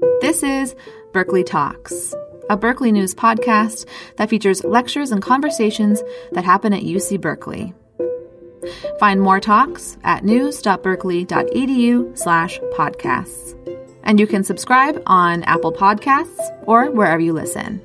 This is Berkeley Talks, a Berkeley News podcast that features lectures and conversations that happen at UC Berkeley. Find more talks at news.berkeley.edu slash podcasts. And you can subscribe on Apple Podcasts or wherever you listen.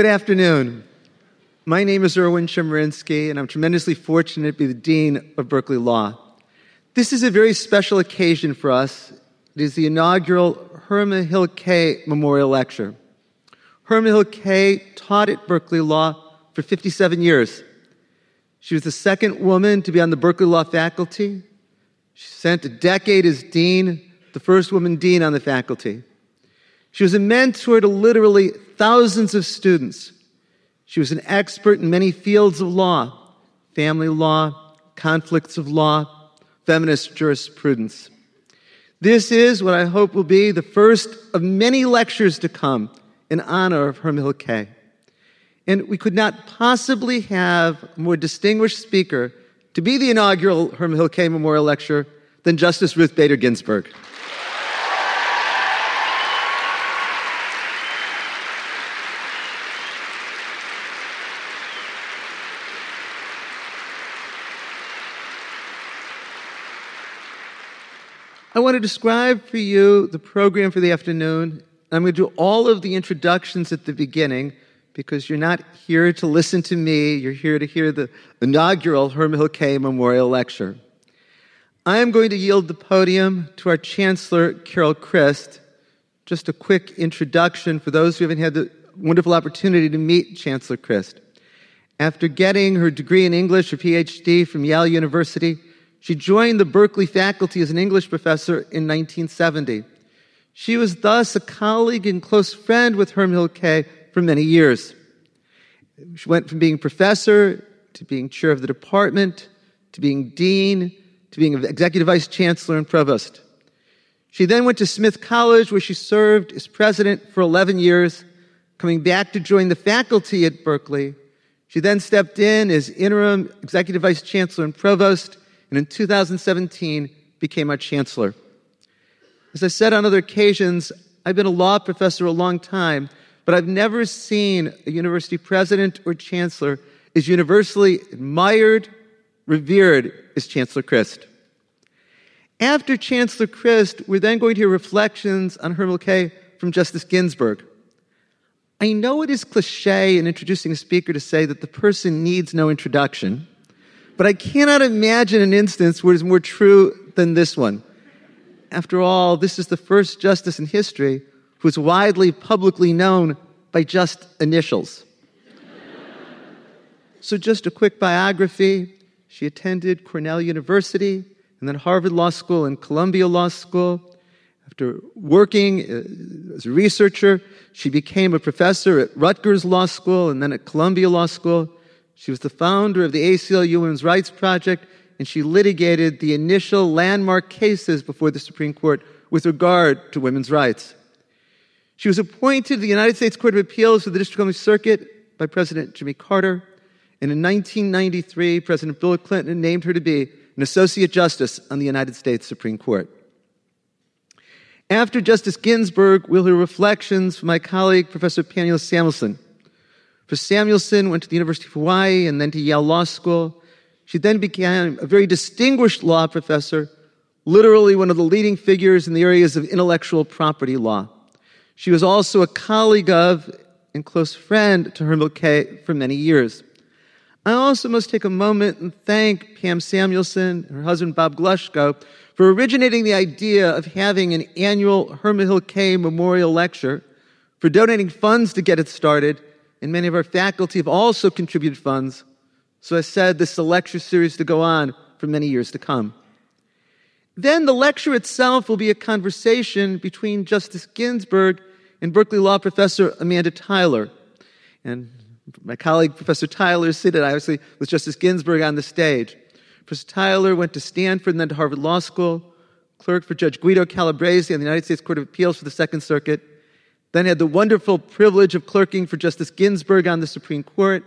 Good afternoon. My name is Erwin Chemerinsky, and I'm tremendously fortunate to be the Dean of Berkeley Law. This is a very special occasion for us. It is the inaugural Herma Hill Kay Memorial Lecture. Herma Hill Kay taught at Berkeley Law for 57 years. She was the second woman to be on the Berkeley Law faculty. She spent a decade as dean, the first woman dean on the faculty. She was a mentor to literally thousands of students. She was an expert in many fields of law family law, conflicts of law, feminist jurisprudence. This is what I hope will be the first of many lectures to come in honor of Herma Hill Kay. And we could not possibly have a more distinguished speaker to be the inaugural Herma Hill Kay Memorial Lecture than Justice Ruth Bader Ginsburg. I want to describe for you the program for the afternoon. I'm going to do all of the introductions at the beginning because you're not here to listen to me. You're here to hear the inaugural Herma Hill Memorial Lecture. I am going to yield the podium to our Chancellor, Carol Christ. Just a quick introduction for those who haven't had the wonderful opportunity to meet Chancellor Christ. After getting her degree in English, her PhD from Yale University, she joined the Berkeley faculty as an English professor in 1970. She was thus a colleague and close friend with Herma Hill Kay for many years. She went from being professor to being chair of the department to being dean to being executive vice chancellor and provost. She then went to Smith College where she served as president for 11 years, coming back to join the faculty at Berkeley. She then stepped in as interim executive vice chancellor and provost and in 2017 became our chancellor. As I said on other occasions, I've been a law professor a long time, but I've never seen a university president or chancellor as universally admired, revered as Chancellor Christ. After Chancellor Christ, we're then going to hear reflections on Herma Hill Kay from Justice Ginsburg. I know it is cliche in introducing a speaker to say that the person needs no introduction. But I cannot imagine an instance where it is more true than this one. After all, this is the first justice in history who is widely publicly known by just initials. so, just a quick biography. She attended Cornell University and then Harvard Law School and Columbia Law School. After working uh, as a researcher, she became a professor at Rutgers Law School and then at Columbia Law School. She was the founder of the ACLU Women's Rights Project, and she litigated the initial landmark cases before the Supreme Court with regard to women's rights. She was appointed to the United States Court of Appeals for the District of Columbia Circuit by President Jimmy Carter. And in 1993, President Bill Clinton named her to be an Associate Justice on the United States Supreme Court. After Justice Ginsburg, we'll hear reflections from my colleague, Professor Pamela Samuelson. For Samuelson, went to the University of Hawaii and then to Yale Law School. She then became a very distinguished law professor, literally one of the leading figures in the areas of intellectual property law. She was also a colleague of and close friend to Herma Hill Kay for many years. I also must take a moment and thank Pam Samuelson and her husband Bob Glushko for originating the idea of having an annual Herma Hill Kay Memorial Lecture, for donating funds to get it started, and many of our faculty have also contributed funds. So I said this is a lecture series to go on for many years to come. Then the lecture itself will be a conversation between Justice Ginsburg and Berkeley Law professor Amanda Tyler. And my colleague, Professor Tyler, is seated obviously with Justice Ginsburg on the stage. Professor Tyler went to Stanford and then to Harvard Law School, clerked for Judge Guido Calabresi on the United States Court of Appeals for the Second Circuit, then had the wonderful privilege of clerking for Justice Ginsburg on the Supreme Court.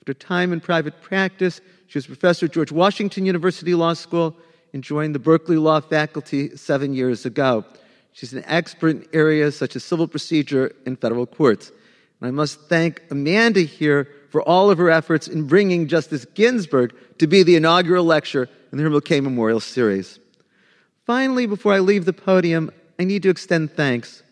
After time in private practice, she was professor at George Washington University Law School and joined the Berkeley Law faculty seven years ago. She's an expert in areas such as civil procedure and federal courts. And I must thank Amanda here for all of her efforts in bringing Justice Ginsburg to be the inaugural lecture in the Herma Kay Memorial Series. Finally, before I leave the podium, I need to extend thanks.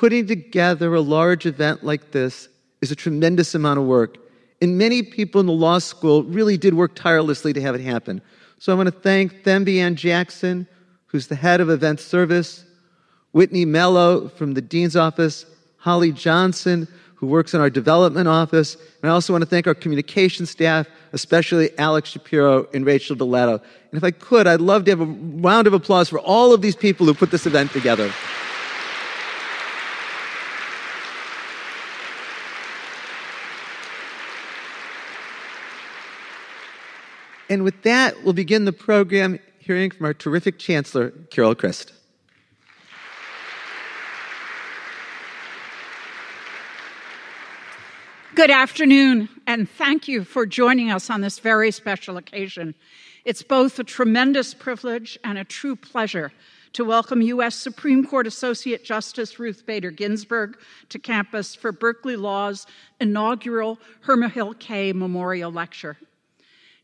Putting together a large event like this is a tremendous amount of work, and many people in the law school really did work tirelessly to have it happen. So I want to thank Thembi Ann Jackson, who's the head of event service, Whitney Mello from the Dean's Office, Holly Johnson, who works in our development office, and I also want to thank our communication staff, especially Alex Shapiro and Rachel Deletto. And if I could, I'd love to have a round of applause for all of these people who put this event together. And with that, we'll begin the program hearing from our terrific Chancellor, Carol Christ. Good afternoon, and thank you for joining us on this very special occasion. It's both a tremendous privilege and a true pleasure to welcome U.S. Supreme Court Associate Justice Ruth Bader Ginsburg to campus for Berkeley Law's inaugural Herma Hill Kay Memorial Lecture.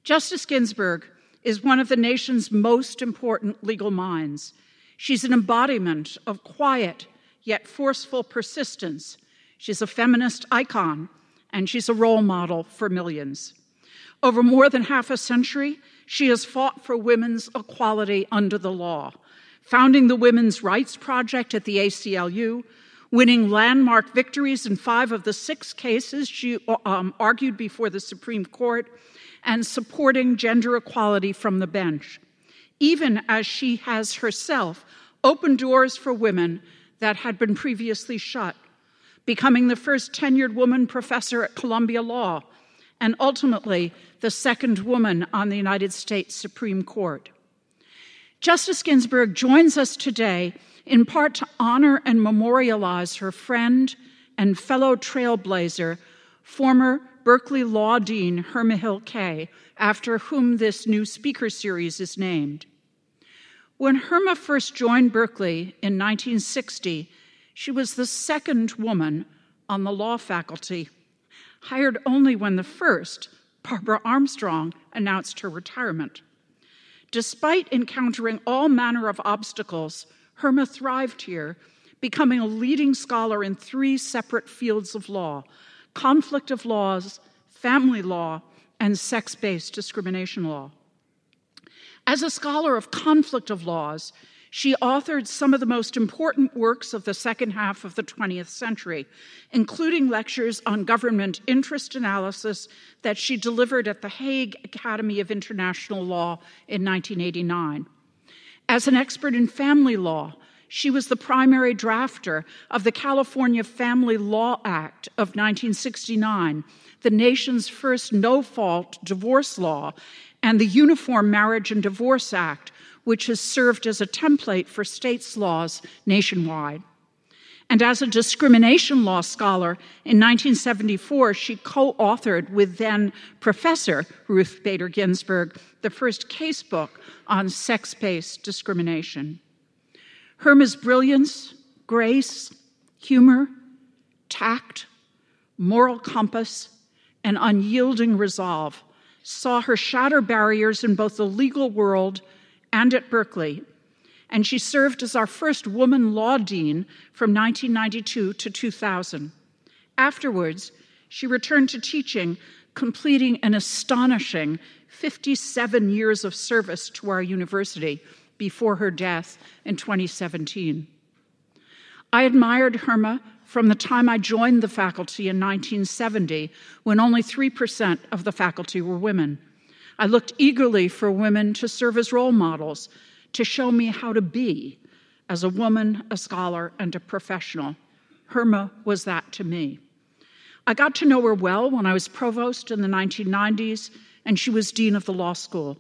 Justice Ginsburg is one of the nation's most important legal minds. She's an embodiment of quiet yet forceful persistence. She's a feminist icon, and she's a role model for millions. Over more than half a century, she has fought for women's equality under the law, founding the Women's Rights Project at the ACLU, winning landmark victories in five of the six cases she um, argued before the Supreme Court, and supporting gender equality from the bench, even as she has herself opened doors for women that had been previously shut, becoming the first tenured woman professor at Columbia Law, and ultimately the second woman on the United States Supreme Court. Justice Ginsburg joins us today in part to honor and memorialize her friend and fellow trailblazer, former Berkeley Law Dean Herma Hill Kay, after whom this new speaker series is named. When Herma first joined Berkeley in 1960, she was the second woman on the law faculty, hired only when the first, Barbara Armstrong, announced her retirement. Despite encountering all manner of obstacles, Irma thrived here, becoming a leading scholar in three separate fields of law conflict of laws, family law, and sex based discrimination law. As a scholar of conflict of laws, she authored some of the most important works of the second half of the 20th century, including lectures on government interest analysis that she delivered at the Hague Academy of International Law in 1989. As an expert in family law, she was the primary drafter of the California Family Law Act of 1969, the nation's first no fault divorce law, and the Uniform Marriage and Divorce Act, which has served as a template for states' laws nationwide. And as a discrimination law scholar, in 1974, she co authored with then Professor Ruth Bader Ginsburg the first casebook on sex based discrimination. Herma's brilliance, grace, humor, tact, moral compass, and unyielding resolve saw her shatter barriers in both the legal world and at Berkeley. And she served as our first woman law dean from 1992 to 2000. Afterwards, she returned to teaching, completing an astonishing 57 years of service to our university before her death in 2017. I admired Herma from the time I joined the faculty in 1970, when only 3% of the faculty were women. I looked eagerly for women to serve as role models, to show me how to be as a woman, a scholar, and a professional. Herma was that to me. I got to know her well when I was provost in the 1990s, and she was dean of the law school.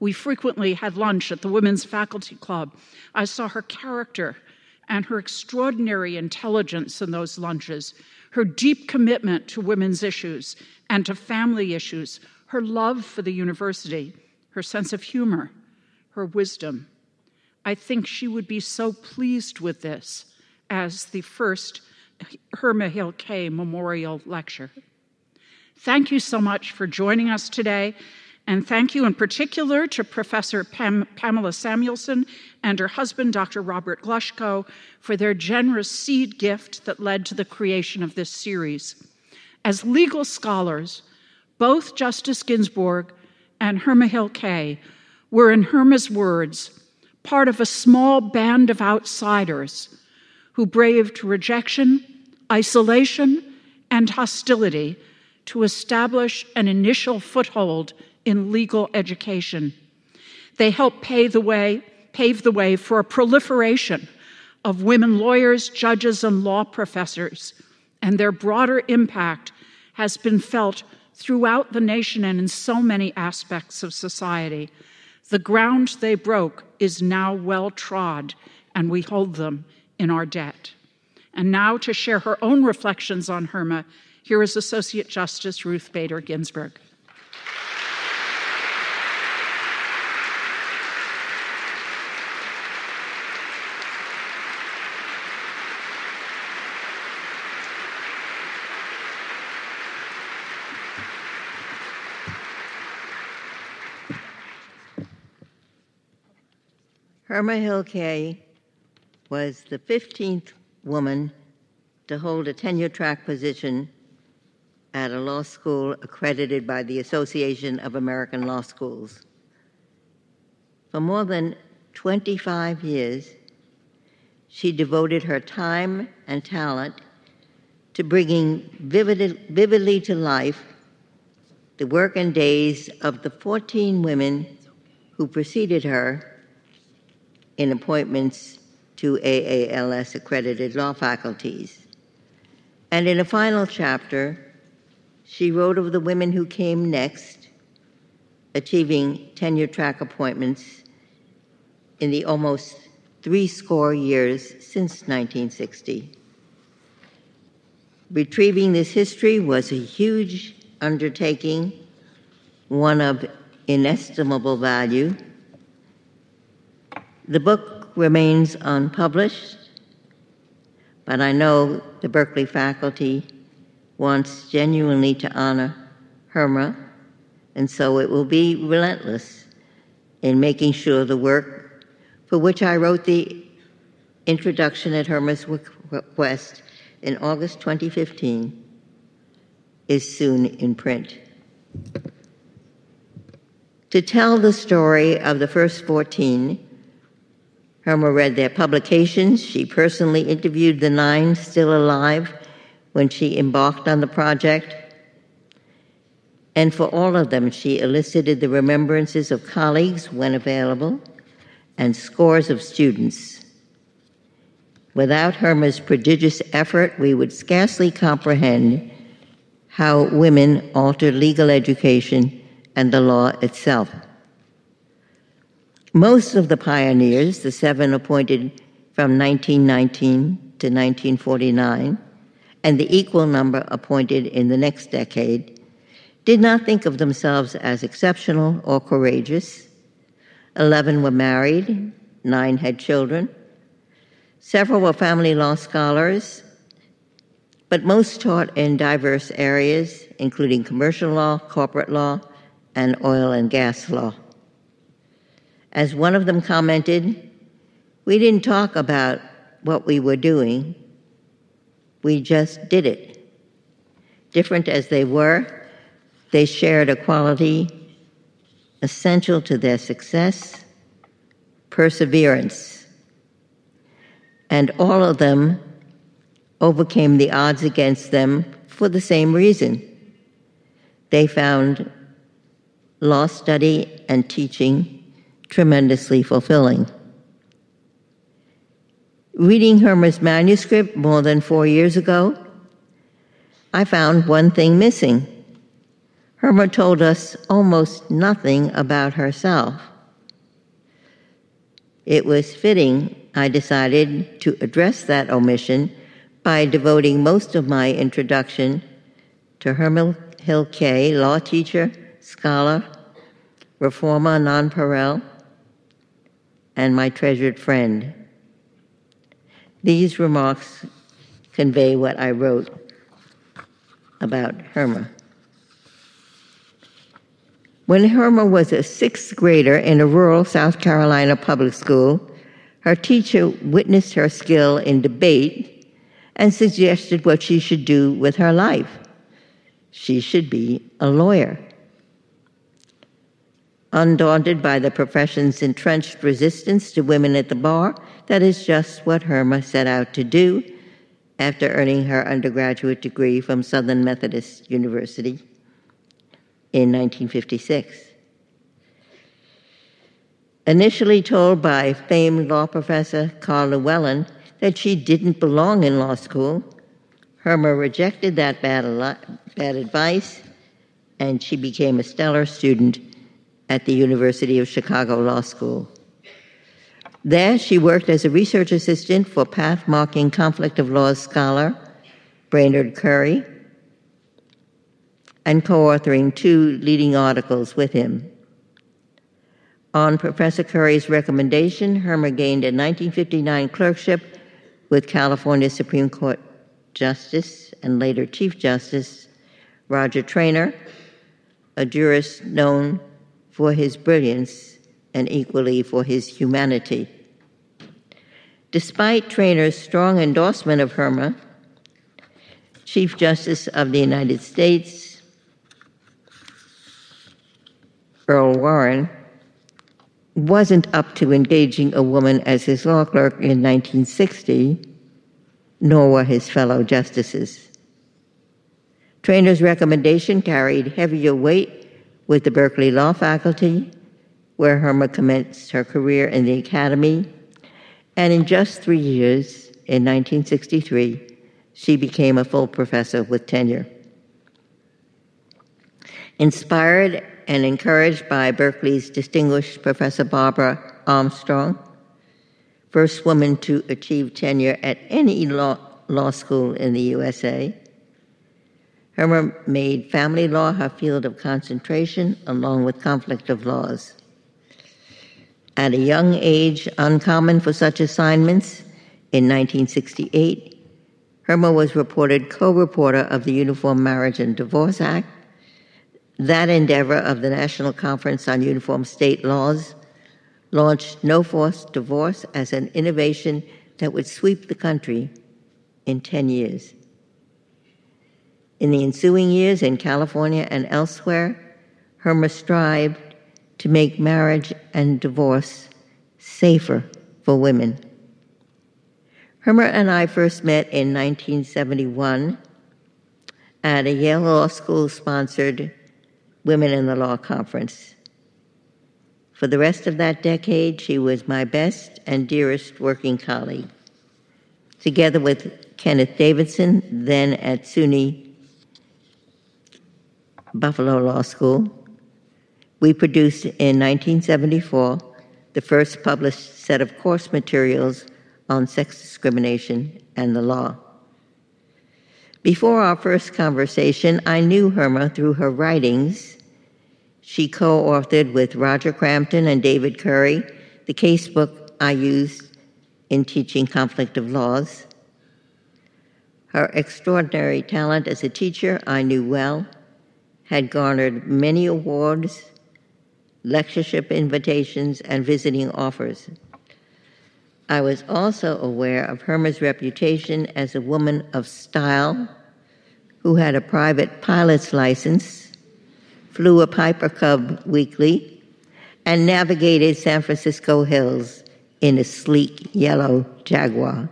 We frequently had lunch at the Women's Faculty Club. I saw her character and her extraordinary intelligence in those lunches, her deep commitment to women's issues and to family issues, her love for the university, her sense of humor, her wisdom. I think she would be so pleased with this as the first Herma Hill Kay Memorial Lecture. Thank you so much for joining us today, and thank you in particular to Professor Pam- Pamela Samuelson and her husband, Dr. Robert Glushko, for their generous seed gift that led to the creation of this series. As legal scholars, both Justice Ginsburg and Herma Hill Kay were, in Herma's words, part of a small band of outsiders who braved rejection, isolation, and hostility to establish an initial foothold in legal education. They helped pave the way, pave the way for a proliferation of women lawyers, judges, and law professors, and their broader impact has been felt throughout the nation and in so many aspects of society. The ground they broke is now well trod, and we hold them in our debt. And now, to share her own reflections on Herma, here is Associate Justice Ruth Bader Ginsburg. Herma Hill Kay was the 15th woman to hold a tenure track position at a law school accredited by the Association of American Law Schools. For more than 25 years, she devoted her time and talent to bringing vividly, vividly to life the work and days of the 14 women who preceded her in appointments to AALS accredited law faculties. And in a final chapter, she wrote of the women who came next, achieving tenure track appointments in the almost three score years since 1960. Retrieving this history was a huge undertaking, one of inestimable value. The book remains unpublished, but I know the Berkeley faculty wants genuinely to honor Herma, and so it will be relentless in making sure the work for which I wrote the introduction at Herma's request in August 2015 is soon in print. To tell the story of the first 14 Herma read their publications. She personally interviewed the nine still alive when she embarked on the project. And for all of them, she elicited the remembrances of colleagues when available and scores of students. Without Herma's prodigious effort, we would scarcely comprehend how women altered legal education and the law itself. Most of the pioneers, the seven appointed from 1919 to 1949, and the equal number appointed in the next decade, did not think of themselves as exceptional or courageous. Eleven were married, nine had children. Several were family law scholars, but most taught in diverse areas, including commercial law, corporate law, and oil and gas law. As one of them commented, we didn't talk about what we were doing, we just did it. Different as they were, they shared a quality essential to their success perseverance. And all of them overcame the odds against them for the same reason. They found law study and teaching tremendously fulfilling. Reading Herma's manuscript more than four years ago, I found one thing missing. Herma told us almost nothing about herself. It was fitting, I decided, to address that omission by devoting most of my introduction to Herma Hill Kay, law teacher, scholar, reformer nonpareil, and my treasured friend. These remarks convey what I wrote about Herma. When Herma was a sixth grader in a rural South Carolina public school, her teacher witnessed her skill in debate and suggested what she should do with her life. She should be a lawyer. Undaunted by the profession's entrenched resistance to women at the bar, that is just what Herma set out to do after earning her undergraduate degree from Southern Methodist University in 1956. Initially told by famed law professor Karl Llewellyn that she didn't belong in law school, Herma rejected that bad, bad advice and she became a stellar student at the University of Chicago Law School. There, she worked as a research assistant for path marking conflict of laws scholar Brainerd Currie and co authoring two leading articles with him. On Professor Currie's recommendation, Herma gained a 1959 clerkship with California Supreme Court Justice and later Chief Justice Roger Traynor, a jurist known for his brilliance and equally for his humanity. Despite Traynor's strong endorsement of Herma, Chief Justice of the United States, Earl Warren, wasn't up to engaging a woman as his law clerk in 1960, nor were his fellow justices. Traynor's recommendation carried heavier weight with the Berkeley Law Faculty, where Herma commenced her career in the academy and in just three years, in 1963, she became a full professor with tenure. Inspired and encouraged by Berkeley's distinguished Professor Barbara Armstrong, first woman to achieve tenure at any law, law school in the USA, Herma made family law her field of concentration along with conflict of laws. At a young age, uncommon for such assignments, in 1968, Herma was reported co reporter of the Uniform Marriage and Divorce Act, that endeavor of the National Conference on Uniform State Laws launched no fault divorce as an innovation that would sweep the country in 10 years. In the ensuing years in California and elsewhere, Herma strived to make marriage and divorce safer for women. Herma and I first met in 1971 at a Yale Law School sponsored Women in the Law conference. For the rest of that decade, she was my best and dearest working colleague. Together with Kenneth Davidson, then at SUNY Buffalo Law School, we produced in 1974 the first published set of course materials on sex discrimination and the law. Before our first conversation, I knew Herma through her writings. She co authored with Roger Cramton and David Currie the casebook I used in teaching conflict of laws. Her extraordinary talent as a teacher I knew well, had garnered many awards lectureship invitations, and visiting offers. I was also aware of Herma's reputation as a woman of style who had a private pilot's license, flew a Piper Cub weekly, and navigated San Francisco hills in a sleek yellow Jaguar.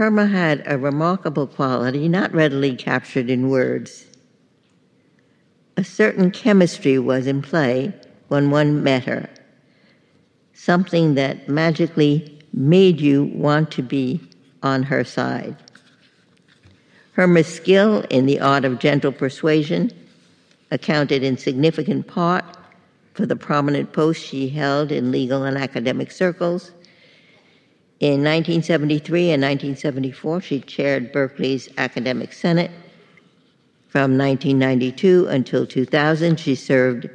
Herma had a remarkable quality not readily captured in words a certain chemistry was in play when one met her, something that magically made you want to be on her side. Herma's skill in the art of gentle persuasion accounted in significant part for the prominent posts she held in legal and academic circles. In 1973 and 1974, she chaired Berkeley's Academic Senate. From 1992 until 2000, she served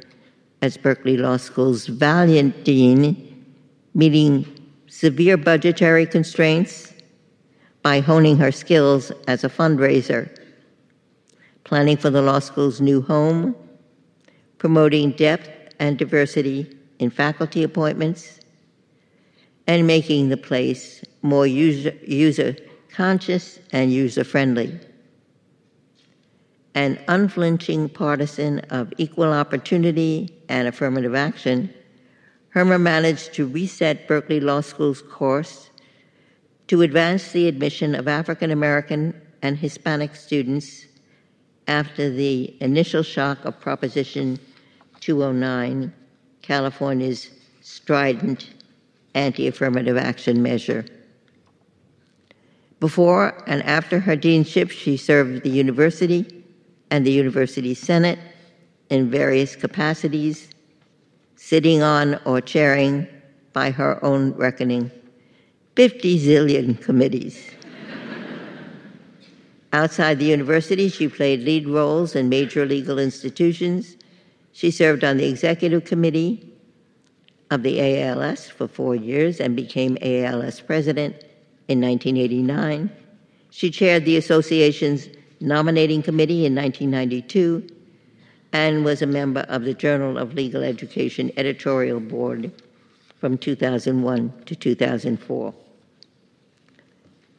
as Berkeley Law School's Valiant Dean, meeting severe budgetary constraints by honing her skills as a fundraiser, planning for the law school's new home, promoting depth and diversity in faculty appointments, and making the place more user, user conscious and user friendly. An unflinching partisan of equal opportunity and affirmative action, Herma managed to reset Berkeley Law School's course to advance the admission of African American and Hispanic students after the initial shock of Proposition 209, California's strident anti affirmative action measure. Before and after her deanship, she served the university and the university senate in various capacities, sitting on or chairing, by her own reckoning, 50 zillion committees. Outside the university, she played lead roles in major legal institutions. She served on the executive committee of the ALS for four years and became ALS president in 1989. She chaired the association's nominating committee in 1992 and was a member of the Journal of Legal Education editorial board from 2001 to 2004.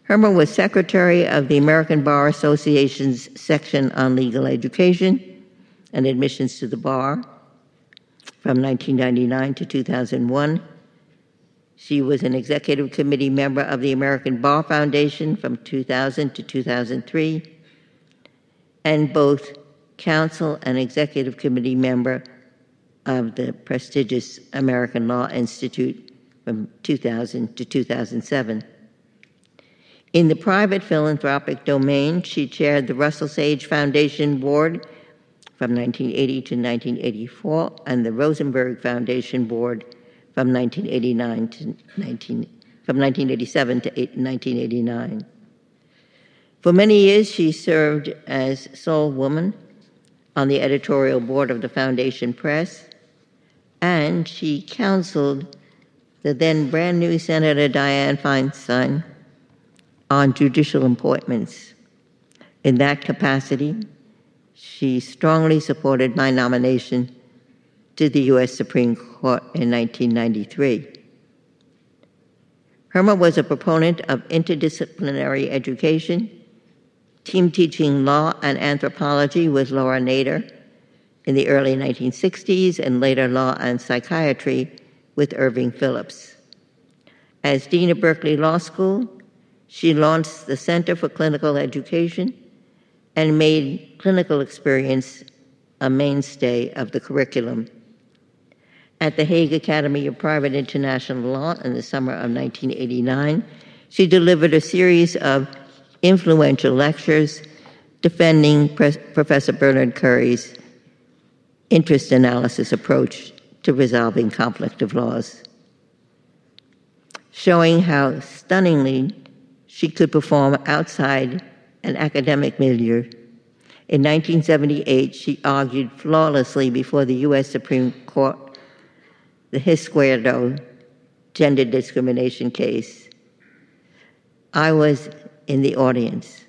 Herma was secretary of the American Bar Association's section on legal education and admissions to the bar from 1999 to 2001. She was an executive committee member of the American Bar Foundation from 2000 to 2003, and both council and executive committee member of the prestigious American Law Institute from 2000 to 2007. In the private philanthropic domain, she chaired the Russell Sage Foundation Board from 1980 to 1984 and the Rosenberg Foundation Board from 1989 to 19, from 1987 to 1989. For many years, she served as sole woman on the editorial board of the Foundation Press, and she counseled the then brand new Senator Dianne Feinstein on judicial appointments. In that capacity, she strongly supported my nomination to the U.S. Supreme Court in 1993. Herma was a proponent of interdisciplinary education, team teaching law and anthropology with Laura Nader in the early 1960s, and later law and psychiatry with Irving Phillips. As Dean of Berkeley Law School, she launched the Center for Clinical Education and made clinical experience a mainstay of the curriculum. At the Hague Academy of Private International Law in the summer of 1989, she delivered a series of influential lectures defending Pre- Professor Bernard Currie's interest analysis approach to resolving conflict of laws, showing how stunningly she could perform outside an academic milieu. In 1978, she argued flawlessly before the U.S. Supreme Court the Hisquierdo gender discrimination case. I was in the audience.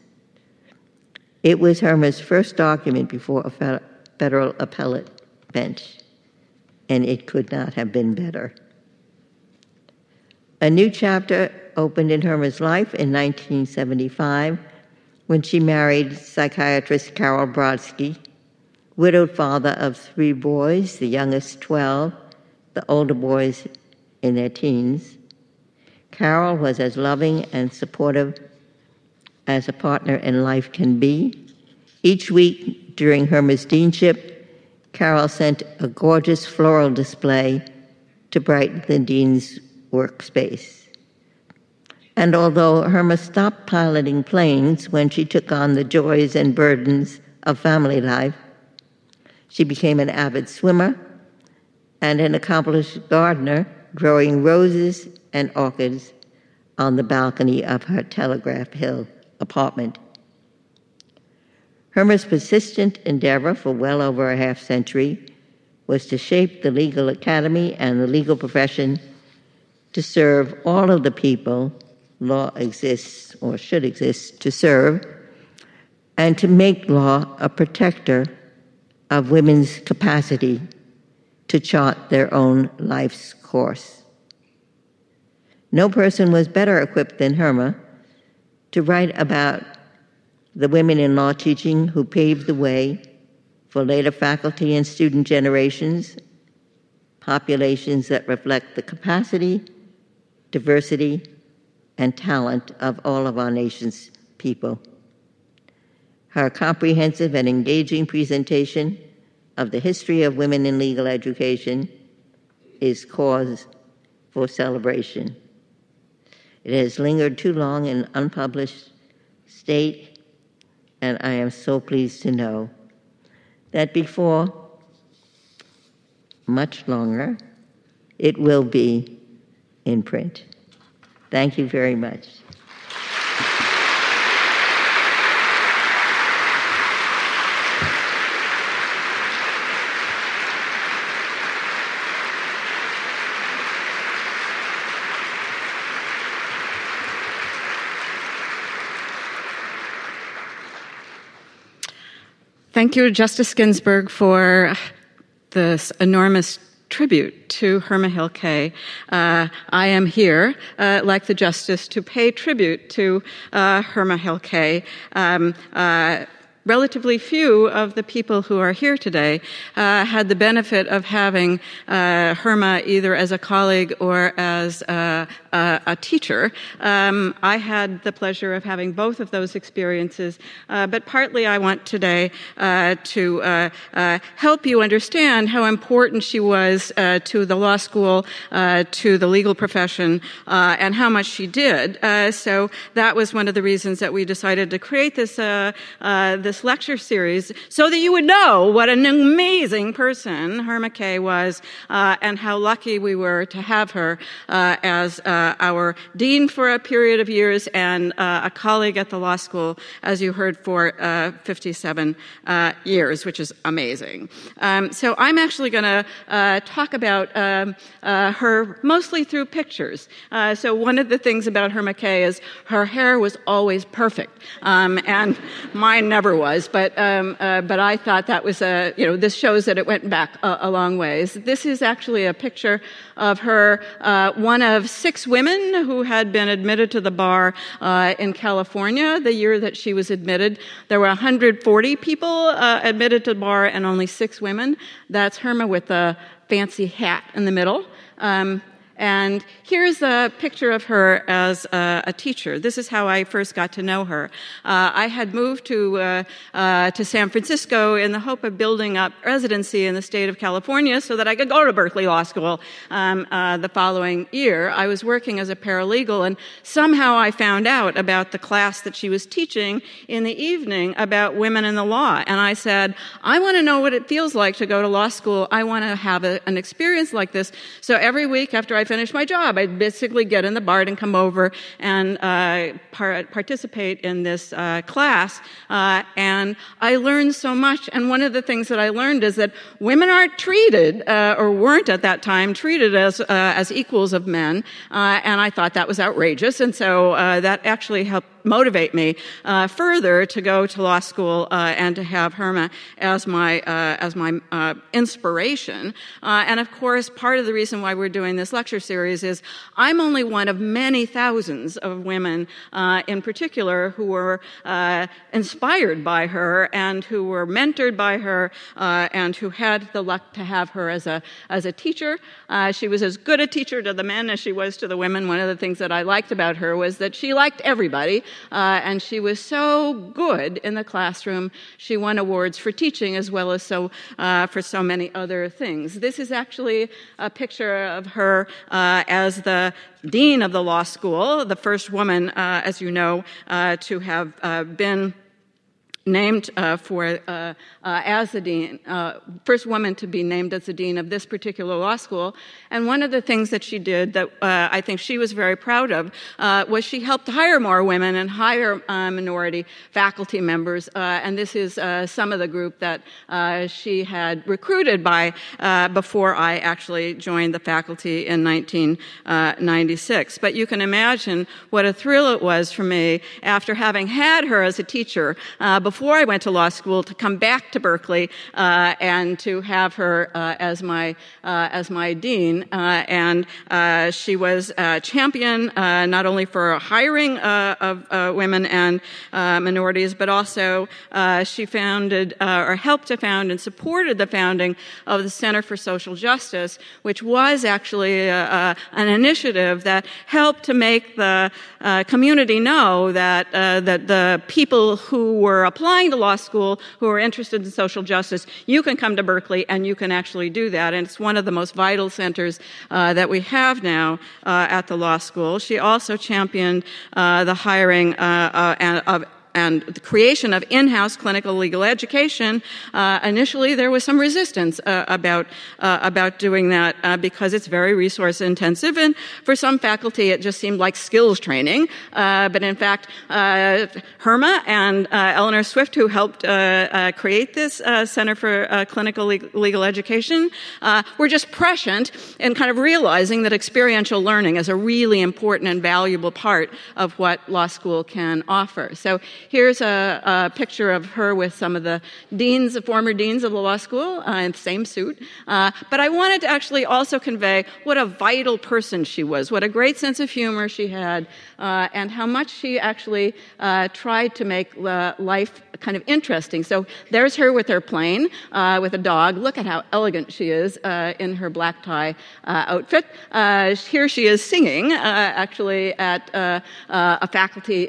It was Herma's first argument before a federal appellate bench, and it could not have been better. A new chapter opened in Herma's life in 1975 when she married psychiatrist Carroll Brodsky, widowed father of three boys, the youngest 12, the older boys in their teens. Carroll was as loving and supportive as a partner in life can be. Each week during Herma's deanship, Carroll sent a gorgeous floral display to brighten the dean's workspace. And although Herma stopped piloting planes when she took on the joys and burdens of family life, she became an avid swimmer and an accomplished gardener, growing roses and orchids on the balcony of her Telegraph Hill apartment. Herma's persistent endeavor for well over a half century was to shape the legal academy and the legal profession to serve all of the people law exists or should exist to serve, and to make law a protector of women's capacity to chart their own life's course. No person was better equipped than Herma to write about the women in law teaching who paved the way for later faculty and student generations, populations that reflect the capacity, diversity, and talent of all of our nation's people. Her comprehensive and engaging presentation of the history of women in legal education is cause for celebration. It has lingered too long in unpublished state, and I am so pleased to know that before much longer, it will be in print. Thank you very much. Thank you, Justice Ginsburg, for this enormous tribute to Herma Hill Kay. Uh, I am here, uh, like the Justice, to pay tribute to uh, Herma Hill Kay. Um, uh, relatively few of the people who are here today uh, had the benefit of having uh, Herma either as a colleague or as a, a, a teacher. Um, I had the pleasure of having both of those experiences, uh, but partly I want today uh, to uh, uh, help you understand how important she was to the law school, to the legal profession, and how much she did. so that was one of the reasons that we decided to create this this lecture series so that you would know what an amazing person Herma Kay was uh, and how lucky we were to have her uh, as uh, our dean for a period of years and uh, a colleague at the law school, as you heard, for uh, 57 uh, years, which is amazing. Um, so I'm actually going to talk about um, her mostly through pictures. so one of the things about Herma Kay is her hair was always perfect, um, and mine never was but um, uh, but I thought that was a you know this shows that it went back a, a long ways. This is actually a picture of her, uh, one of six women who had been admitted to the bar uh, in California the year that she was admitted. There were 140 people uh, admitted to the bar and only six women. That's Herma with the fancy hat in the middle. Um, and here's a picture of her as a, a teacher. This is how I first got to know her. Uh, I had moved to, uh, uh, to San Francisco in the hope of building up residency in the state of California so that I could go to Berkeley Law School um, uh, the following year. I was working as a paralegal, and somehow I found out about the class that she was teaching in the evening about women in the law. And I said, I want to know what it feels like to go to law school. I want to have a, an experience like this. So every week after I finish my job. I'd basically get in the BART and come over and uh, par- participate in this uh, class. Uh, and I learned so much. And one of the things that I learned is that women aren't treated, uh, or weren't at that time, treated as, uh, as equals of men. Uh, and I thought that was outrageous. And so that actually helped motivate me uh, further to go to law school uh, and to have Herma as my uh, as my uh, inspiration. Uh, and of course, part of the reason why we're doing this lecture series is I'm only one of many thousands of women, uh, in particular, who were inspired by her and who were mentored by her and who had the luck to have her as a as a teacher. she was as good a teacher to the men as she was to the women. One of the things that I liked about her was that she liked everybody. Uh, and she was so good in the classroom, she won awards for teaching as well as so uh, for so many other things. This is actually a picture of her uh, as the dean of the law school, the first woman, uh, as you know, uh, to have been named uh, for uh, uh, as the dean, uh, first woman to be named as the dean of this particular law school. And one of the things that she did that uh, I think she was very proud of uh, was she helped hire more women and hire minority faculty members. and this is some of the group that she had recruited by before I actually joined the faculty in 1996. But you can imagine what a thrill it was for me after having had her as a teacher before before I went to law school to come back to Berkeley uh, and to have her uh, as my uh, as my dean. Uh, and uh, she was a champion not only for hiring of women and minorities, but also she founded or helped to found and supported the founding of the Center for Social Justice, which was actually an initiative that helped to make the community know that that the people who were applying applying to law school who are interested in social justice, you can come to Berkeley and you can actually do that. And it's one of the most vital centers uh, that we have now uh, at the law school. She also championed uh, the hiring uh, uh, of and the creation of in-house clinical legal education, uh, initially there was some resistance uh, about uh, about doing that uh, because it's very resource intensive, and for some faculty it just seemed like skills training. Uh, but in fact, uh, Herma and Eleanor Swift, who helped create this Center for Clinical Legal Education, were just prescient in kind of realizing that experiential learning is a really important and valuable part of what law school can offer. So Here's a, a, picture of her with some of the deans, the former deans of the law school, uh, in the same suit. Uh, but I wanted to actually also convey what a vital person she was, what a great sense of humor she had, uh, and how much she actually uh, tried to make life kind of interesting. So there's her with her plane, uh, with a dog. Look at how elegant she is uh, in her black tie uh, outfit. here she is singing, actually, at a faculty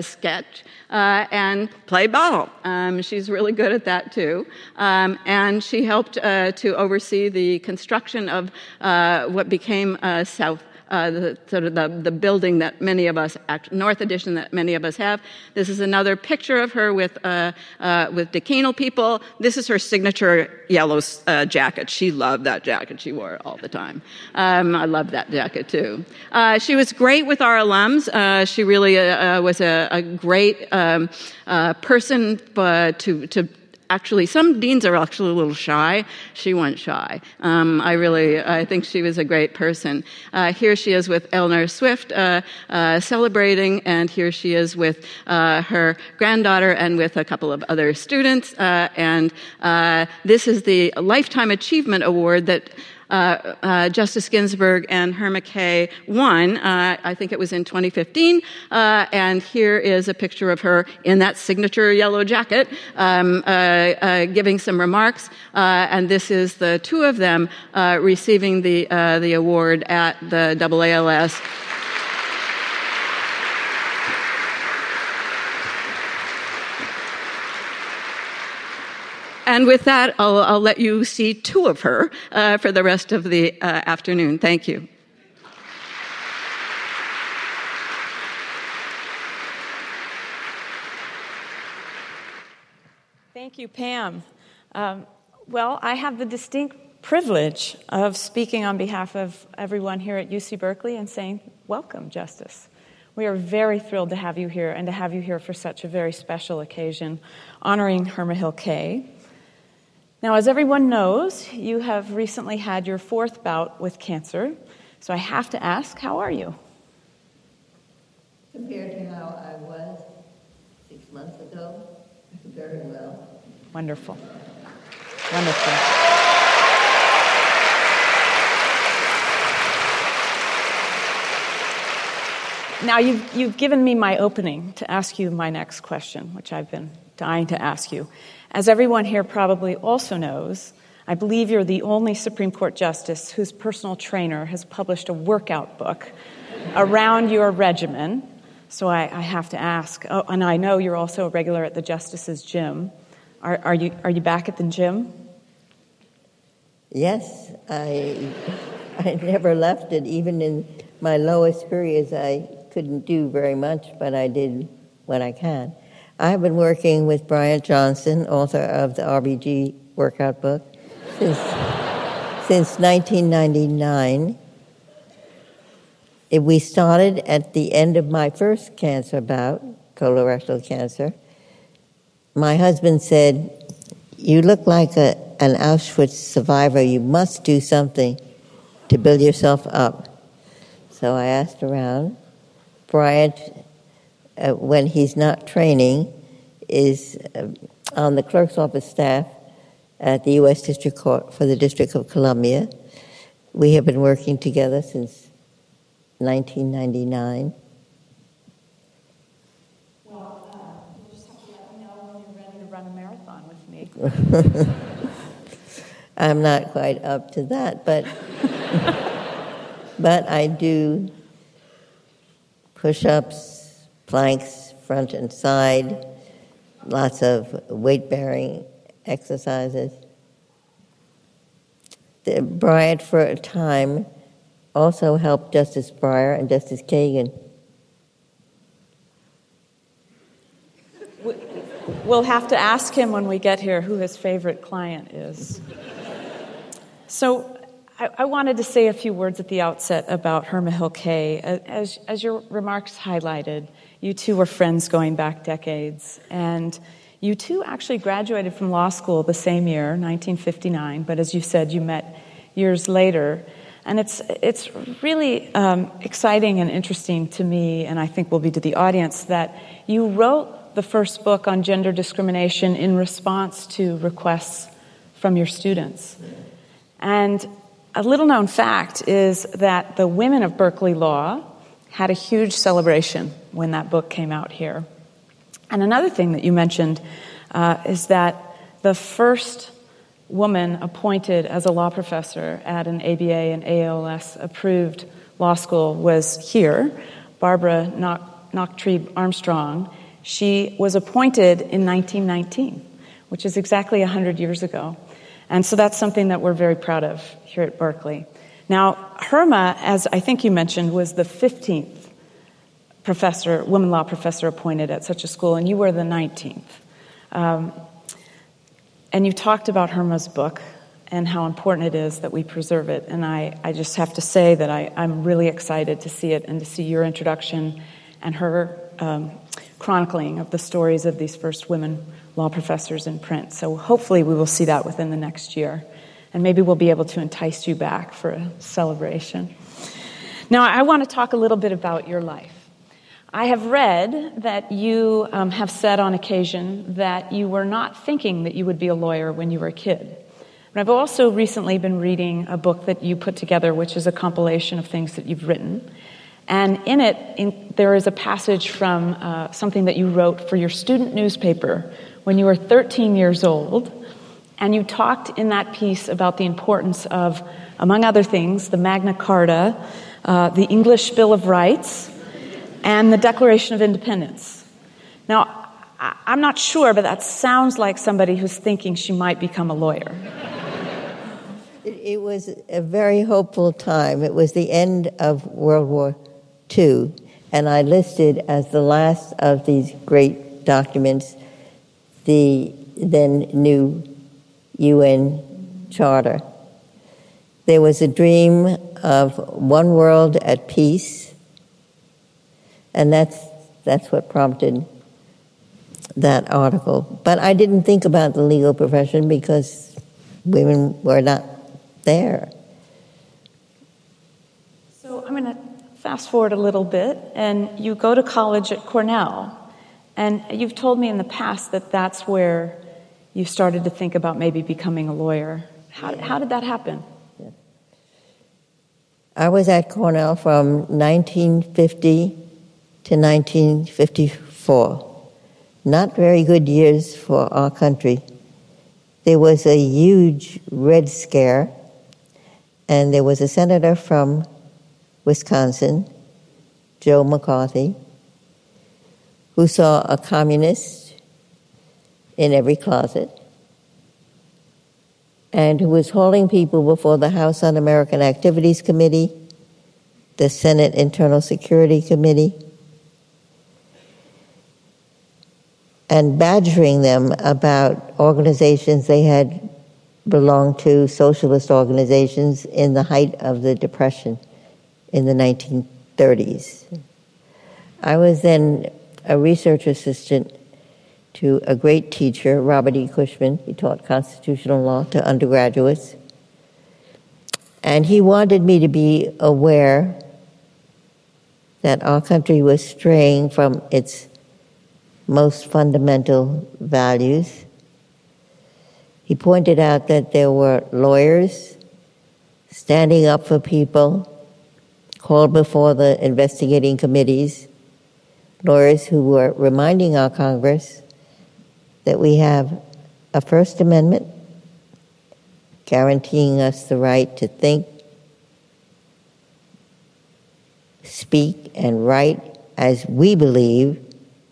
sketch uh, and play ball. Um, she's really good at that too. Um, and she helped uh, to oversee the construction of uh, what became uh, South uh, the sort of the, the building that many of us, North Addition that many of us have. This is another picture of her with uh, uh, with decanal people. This is her signature yellow uh, jacket. She loved that jacket. She wore it all the time. Um, I love that jacket too. Uh, she was great with our alums. Uh, she really was a, a great um, person to to actually some deans are actually a little shy. She went shy. Um, i really i think she was a great person. Uh, here she is with eleanor swift uh, uh, celebrating and here she is with uh, her granddaughter and with a couple of other students. Uh, and uh, this is the lifetime achievement award that Justice Ginsburg and Herma Kay won. Uh, I think it was in 2015. Uh, and here is a picture of her in that signature yellow jacket um, uh, uh, giving some remarks. and this is the two of them receiving the, the award at the AALS. And with that, I'll, I'll let you see two of her uh, for the rest of the uh, afternoon. Thank you. Thank you, Pam. Um, well, I have the distinct privilege of speaking on behalf of everyone here at UC Berkeley and saying, Welcome, Justice. We are very thrilled to have you here and to have you here for such a very special occasion, honoring Herma Hill Kay. Now, as everyone knows, you have recently had your fourth bout with cancer, so I have to ask, how are you? Compared to how I was six months ago, very well. Wonderful. Wonderful. Now, you've, you've given me my opening to ask you my next question, which I've been dying to ask you. As everyone here probably also knows, I believe you're the only Supreme Court justice whose personal trainer has published a workout book around your regimen. So I, I have to ask. Oh, and I know you're also a regular at the Justice's gym. Are, are, you, are you back at the gym? Yes, I, I never left it. Even in my lowest periods, I couldn't do very much, but I did what I can. I've been working with Bryant Johnson, author of the RBG workout book, since, since 1999. We started at the end of my first cancer bout, colorectal cancer. My husband said, You look like a, an Auschwitz survivor. You must do something to build yourself up. So I asked around. Bryant, uh, when he's not training, is uh, on the clerk's office staff at the U.S. District Court for the District of Columbia. We have been working together since 1999. Well, uh, just have to let me know when you're ready to run a marathon with me. I'm not quite up to that, but but I do push-ups, planks, front and side, lots of weight-bearing exercises. The Bryant, for a time, also helped Justice Breyer and Justice Kagan. We'll have to ask him when we get here who his favorite client is. So, I, I wanted to say a few words at the outset about Herma Hill Kay. As, as your remarks highlighted, you two were friends going back decades, and you two actually graduated from law school the same year, 1959, but as you said, you met years later. And it's, it's really um, exciting and interesting to me, and I think will be to the audience, that you wrote the first book on gender discrimination in response to requests from your students. And a little known fact is that the women of Berkeley Law had a huge celebration when that book came out here. And another thing that you mentioned uh, is that the first woman appointed as a law professor at an ABA and ALS approved law school was here, Barbara Nachtrieb Armstrong. She was appointed in 1919, which is exactly 100 years ago. And so that's something that we're very proud of here at Berkeley. Now, Herma, as I think you mentioned, was the 15th professor, woman law professor appointed at such a school, and you were the 19th. Um, and you talked about Herma's book and how important it is that we preserve it. And I, I just have to say that I, I'm really excited to see it and to see your introduction and her um, chronicling of the stories of these first women law professors in print. So hopefully we will see that within the next year. And maybe we'll be able to entice you back for a celebration. Now, I want to talk a little bit about your life. I have read that you um, have said on occasion that you were not thinking that you would be a lawyer when you were a kid. But I've also recently been reading a book that you put together, which is a compilation of things that you've written. And in it, in, there is a passage from uh, something that you wrote for your student newspaper when you were 13 years old. And you talked in that piece about the importance of, among other things, the Magna Carta, uh, the English Bill of Rights, and the Declaration of Independence. Now, I'm not sure, but that sounds like somebody who's thinking she might become a lawyer. It was a very hopeful time. It was the end of World War II, and I listed as the last of these great documents the then new UN Charter. There was a dream of one world at peace and that's, that's what prompted that article. But I didn't think about the legal profession because women were not there. So I'm going to fast forward a little bit, and you go to college at Cornell. And you've told me in the past that that's where you started to think about maybe becoming a lawyer. How, how did that happen? I was at Cornell from 1950 to 1954. Not very good years for our country. There was a huge Red Scare, and there was a senator from Wisconsin, Joe McCarthy, who saw a communist in every closet and who was holding people before the House Un American Activities Committee, the Senate Internal Security Committee, and badgering them about organizations they had belonged to, socialist organizations, in the height of the Depression in the 1930s. I was then a research assistant to a great teacher, Robert E. Cushman. He taught constitutional law to undergraduates. And he wanted me to be aware that our country was straying from its most fundamental values. He pointed out that there were lawyers standing up for people, called before the investigating committees, lawyers who were reminding our Congress that we have a First Amendment guaranteeing us the right to think, speak, and write as we believe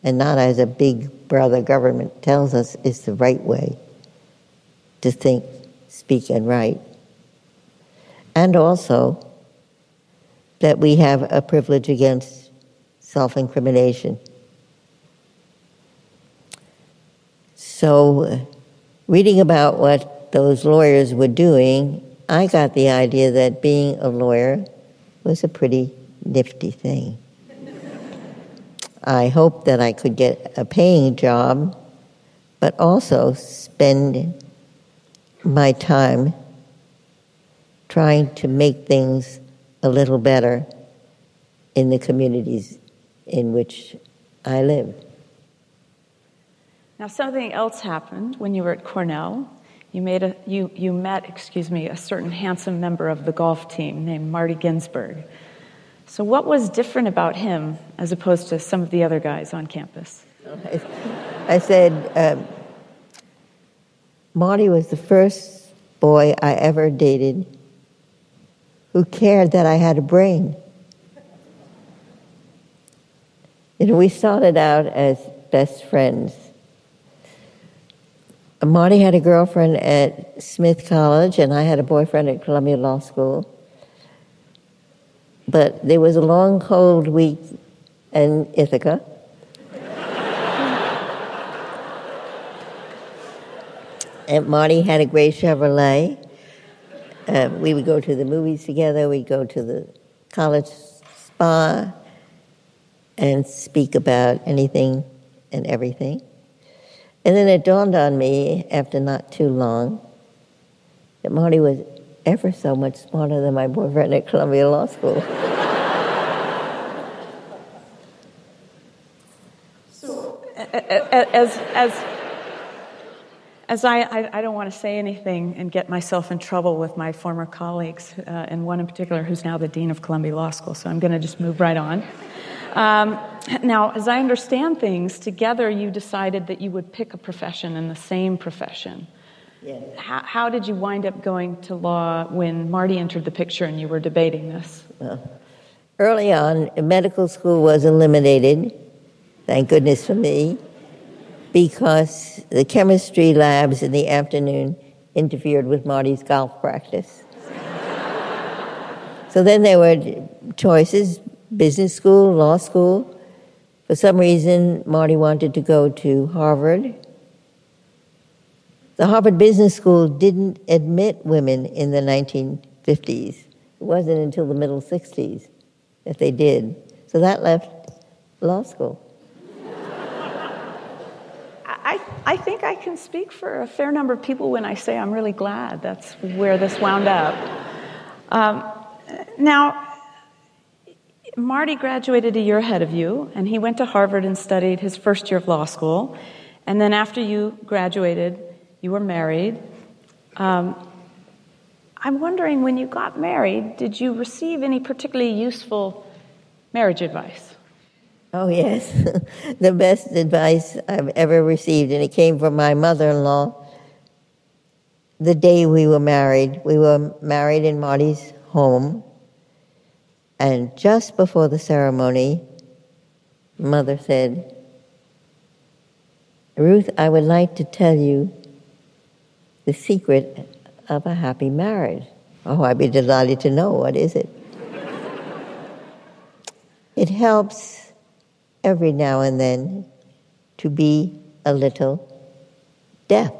and not as a big brother government tells us is the right way to think, speak, and write. And also that we have a privilege against self incrimination. So, uh, reading about what those lawyers were doing, I got the idea that being a lawyer was a pretty nifty thing. I hoped that I could get a paying job, but also spend my time trying to make things a little better in the communities in which I lived. Now, something else happened when you were at Cornell. You, made a, you, you met, excuse me, a certain handsome member of the golf team named Marty Ginsburg. So, what was different about him as opposed to some of the other guys on campus? I said, um, Marty was the first boy I ever dated who cared that I had a brain. You know, we started out as best friends. Marty had a girlfriend at Smith College, and I had a boyfriend at Columbia Law School. But there was a long, cold week in Ithaca. and Marty had a gray Chevrolet. Uh, we would go to the movies together. We'd go to the college spa and speak about anything and everything. And then it dawned on me after not too long that Marty was ever so much smarter than my boyfriend at Columbia Law School. so, as, as, as I, I, I, don't want to say anything and get myself in trouble with my former colleagues, uh, and one in particular who's now the Dean of Columbia Law School, so I'm going to just move right on. Um, now, as I understand things, together you decided that you would pick a profession in the same profession. Yes. How, how, did you wind up going to law when Marty entered the picture and you were debating this? Well, early on, medical school was eliminated, thank goodness for me, because the chemistry labs in the afternoon interfered with Marty's golf practice. so then there were choices business school, law school. For some reason, Marty wanted to go to Harvard. The Harvard Business School didn't admit women in the 1950s. It wasn't until the middle 60s that they did. So that left law school. I, I think I can speak for a fair number of people when I say I'm really glad that's where this wound up. Um, now, Marty graduated a year ahead of you, and he went to Harvard and studied his first year of law school. And then after you graduated, you were married. Um, I'm wondering when you got married, did you receive any particularly useful marriage advice? Oh, yes. the best advice I've ever received, and it came from my mother in law the day we were married. We were married in Marty's home. And just before the ceremony, Mother said, Ruth, I would like to tell you the secret of a happy marriage. Oh, I'd be delighted to know. What is it? it helps every now and then to be a little deaf.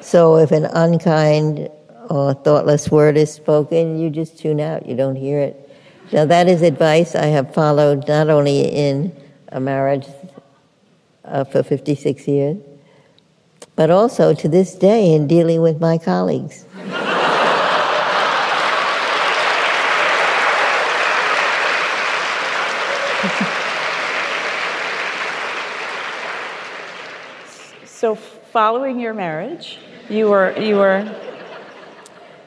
so if an unkind or thoughtless word is spoken, you just tune out, you don't hear it. Now, that is advice I have followed not only in a marriage uh, for 56 years, but also to this day in dealing with my colleagues. so, following your marriage, you were you were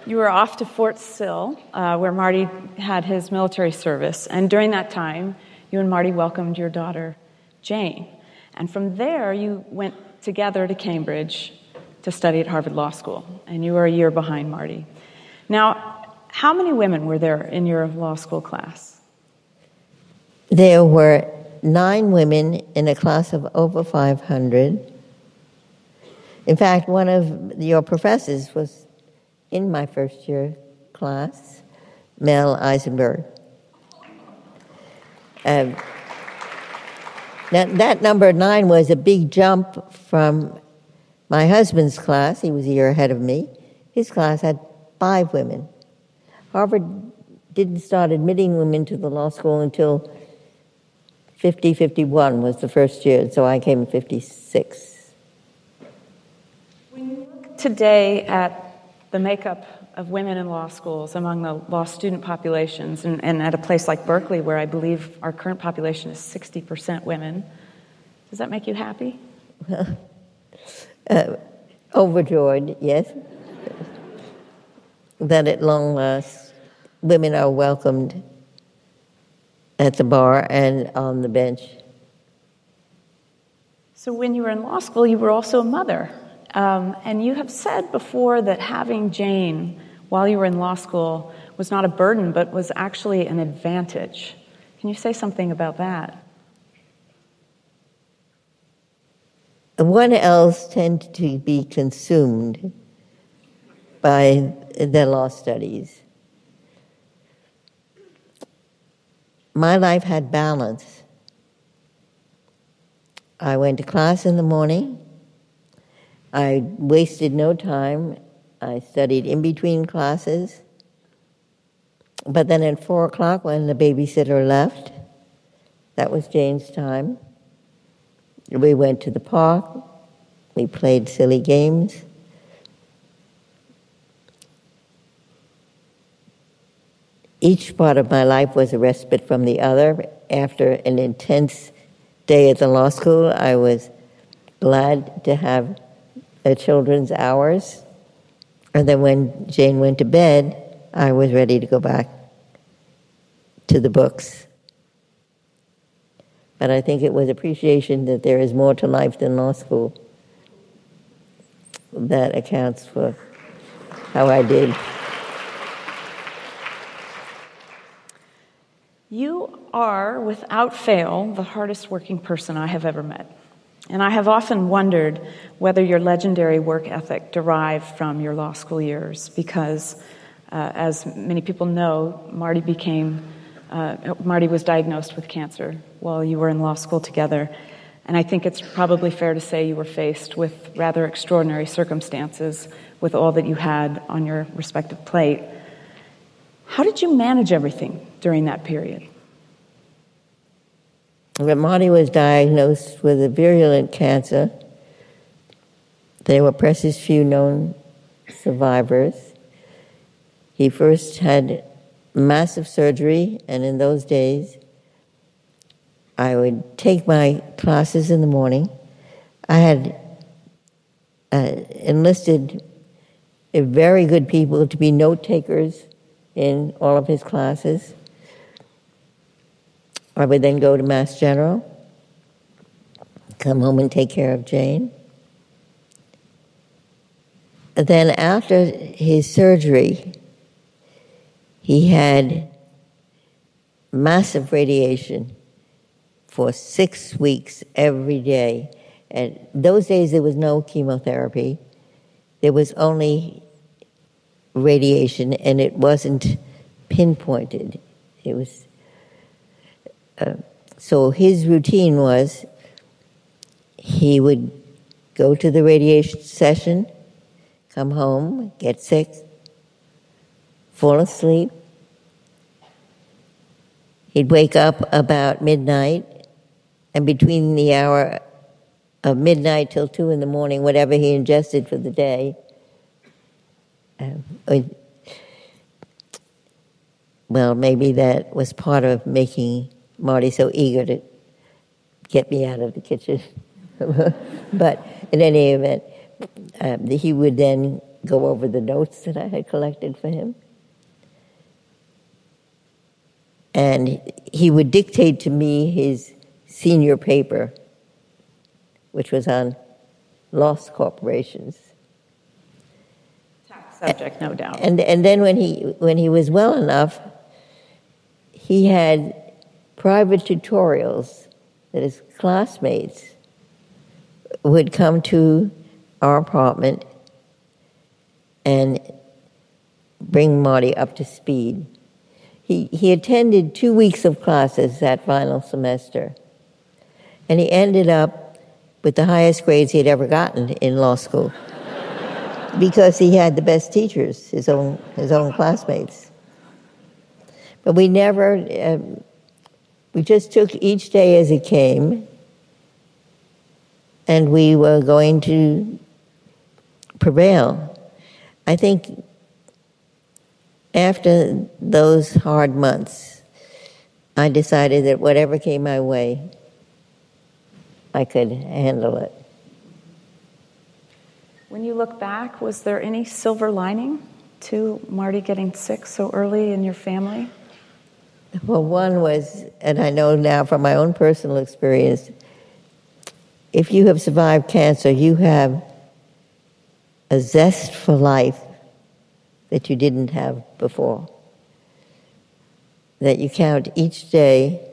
you were off to Fort Sill, uh, where Marty had his military service, and during that time, you and Marty welcomed your daughter, Jane. And from there, you went together to Cambridge to study at Harvard Law School, and you were a year behind Marty. Now, how many women were there in your law school class? There were nine women in a class of over 500. In fact, one of your professors was in my first year class, Mel Eisenberg. Um, that, that number nine was a big jump from my husband's class. He was a year ahead of me. His class had five women. Harvard didn't start admitting women to the law school until 50, 51 was the first year, so I came in 56. When you look today at the makeup of women in law schools among the law student populations, and, and, at a place like Berkeley, where I believe our current population is 60% women. Does that make you happy? uh, overjoyed, yes. that at long last, women are welcomed at the bar and on the bench. So, when you were in law school, you were also a mother. Um, and you have said before that having Jane while you were in law school was not a burden, but was actually an advantage. Can you say something about that? One else tend to be consumed by their law studies. My life had balance. I went to class in the morning I wasted no time. I studied in between classes. But then at four o'clock, when the babysitter left, that was Jane's time. We went to the park. We played silly games. Each part of my life was a respite from the other. After an intense day at the law school, I was glad to have the children's hours. And then when Jane went to bed, I was ready to go back to the books. But I think it was appreciation that there is more to life than law school that accounts for how I did. You are, without fail, the hardest working person I have ever met. And I have often wondered whether your legendary work ethic derived from your law school years, because uh, as many people know, Marty became, uh, Marty was diagnosed with cancer while you were in law school together. And I think it's probably fair to say you were faced with rather extraordinary circumstances with all that you had on your respective plate. How did you manage everything during that period? Marty was diagnosed with a virulent cancer, there were precious few known survivors. He first had massive surgery, and in those days, I would take my classes in the morning. I had uh, enlisted very good people to be note takers in all of his classes. I would then go to Mass General, come home and take care of Jane. Then, after his surgery, he had massive radiation for six weeks every day. And those days there was no chemotherapy, there was only radiation, and it wasn't pinpointed. It was. So his routine was he would go to the radiation session, come home, get sick, fall asleep. He'd wake up about midnight, and between the hour of midnight till two in the morning, whatever he ingested for the day, um, well, maybe that was part of making Marty so eager to get me out of the kitchen. but in any event, um, he would then go over the notes that I had collected for him. And he would dictate to me his senior paper, which was on loss corporations. Tax subject, no doubt. And, and then when he, when he was well enough, he had private tutorials that his classmates would come to our apartment and bring Marty up to speed. He, he attended two weeks of classes that final semester, and he ended up with the highest grades he had ever gotten in law school because he had the best teachers, his own, his own classmates. But we never, um, we just took each day as it came and we were going to prevail. I think after those hard months, I decided that whatever came my way, I could handle it. When you look back, was there any silver lining to Marty getting sick so early in your family? Well, one was, and I know now from my own personal experience, if you have survived cancer, you have a zest for life that you didn't have before. That you count each day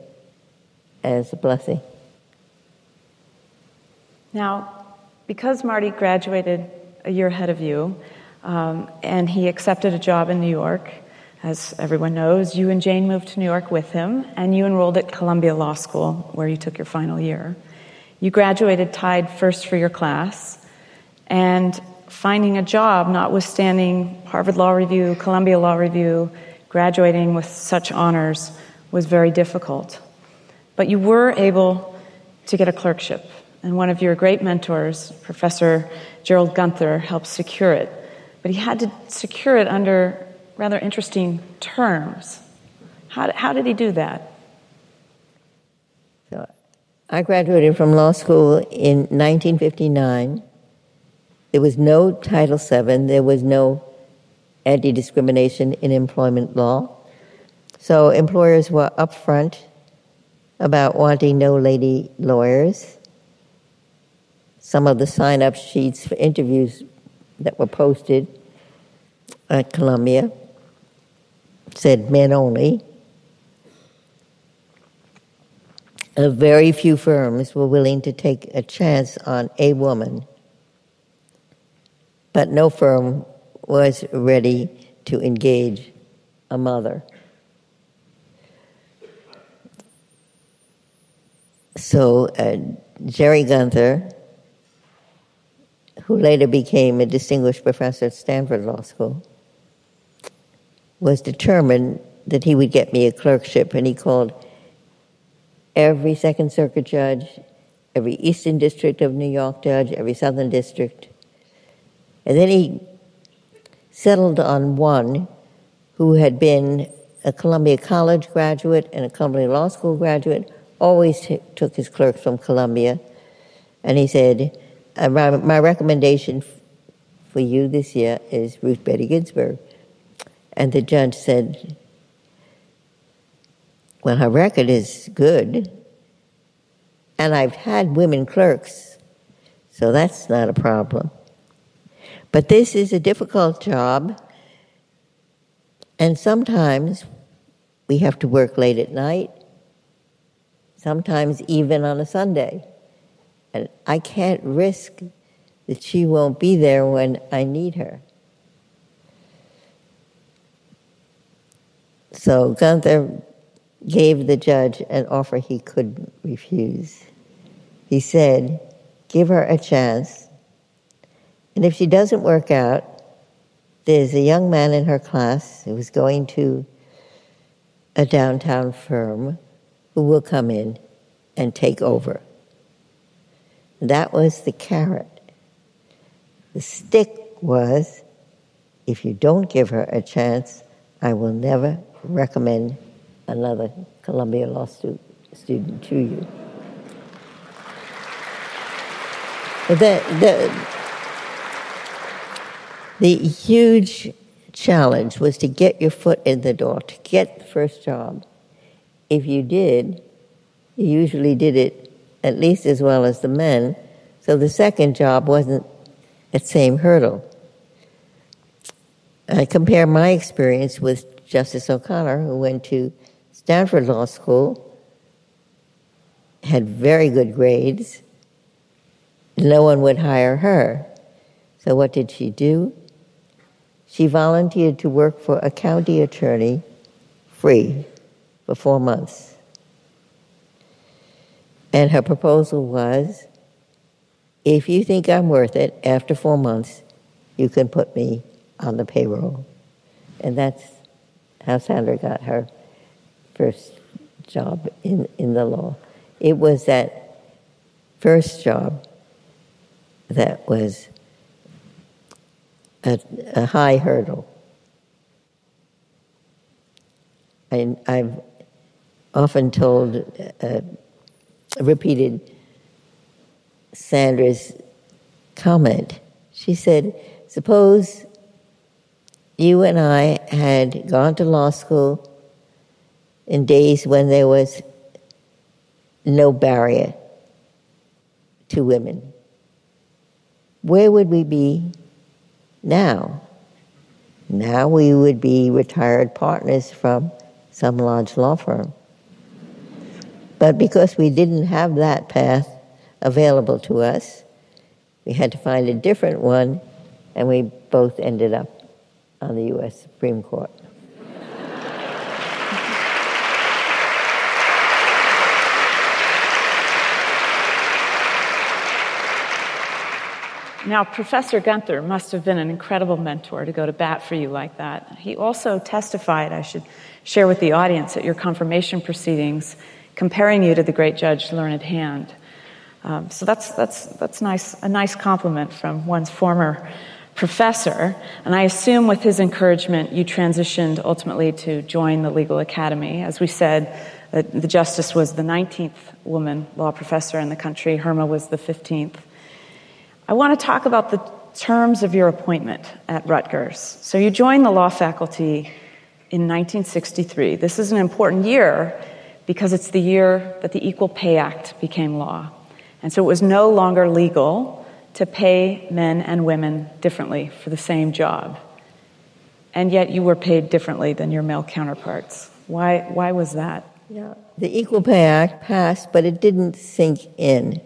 as a blessing. Now, because Marty graduated a year ahead of you, um, and he accepted a job in New York, as everyone knows, you and Jane moved to New York with him, and you enrolled at Columbia Law School, where you took your final year. You graduated tied first for your class, and finding a job, notwithstanding Harvard Law Review, Columbia Law Review, graduating with such honors, was very difficult. But you were able to get a clerkship, and one of your great mentors, Professor Gerald Gunther, helped secure it. But he had to secure it under rather interesting terms. How, how did he do that? I graduated from law school in 1959. There was no Title VII, there was no anti discrimination in employment law. So employers were upfront about wanting no lady lawyers. Some of the sign up sheets for interviews that were posted at Columbia said men only. very few firms were willing to take a chance on a woman, but no firm was ready to engage a mother. So uh, Jerry Gunther, who later became a distinguished professor at Stanford Law School, was determined that he would get me a clerkship, and he called every Second Circuit judge, every Eastern District of New York judge, every Southern District. And then he settled on one who had been a Columbia College graduate and a Columbia Law School graduate, always t- took his clerks from Columbia. And he said, uh, My recommendation for you this year is Ruth Bader Ginsburg. And the judge said, well, her record is good. And I've had women clerks, so that's not a problem. But this is a difficult job, and sometimes we have to work late at night. sometimes even on a Sunday. And I can't risk that she won't be there when I need her. So Gunther gave the judge an offer he couldn't refuse. He said, Give her a chance. And if she doesn't work out, there's a young man in her class who's going to a downtown firm who will come in and take over. That was the carrot. The stick was if you don't give her a chance, I will never recommend another Columbia Law stu- student to you. The, the, the huge challenge was to get your foot in the door, to get the first job. If you did, you usually did it at least as well as the men, so the second job wasn't that same hurdle. I compare my experience with Justice O'Connor, who went to Stanford Law School, had very good grades. No one would hire her. So what did she do? She volunteered to work for a county attorney free for four months. And her proposal was if you think I'm worth it after four months, you can put me on the payroll. And that's how Sandra got her first job in, in the law. It was that first job that was a, a high hurdle. I, I've often told, uh, repeated Sandra's comment. She said, Suppose you and I had gone to law school in days when there was no barrier to women. Where would we be now? Now we would be retired partners from some large law firm. But because we didn't have that path available to us, we had to find a different one, and we both ended up on the U.S. Supreme Court. Now, Professor Gunther must have been an incredible mentor to go to bat for you like that. He also testified, I should share with the audience, at your confirmation proceedings, comparing you to the great Judge Learned Hand. Um, so that's, that's, that's nice, a nice compliment from one's former professor. And I assume with his encouragement, you transitioned ultimately to join the Legal Academy. As we said, the, the justice was the 19th woman law professor in the country, Herma was the 15th. I want to talk about the terms of your appointment at Rutgers. So you joined the law faculty in 1963. This is an important year because it's the year that the Equal Pay Act became law. And so it was no longer legal to pay men and women differently for the same job. And yet you were paid differently than your male counterparts. Why, why was that? Yeah. The Equal Pay Act passed, but it didn't sink in.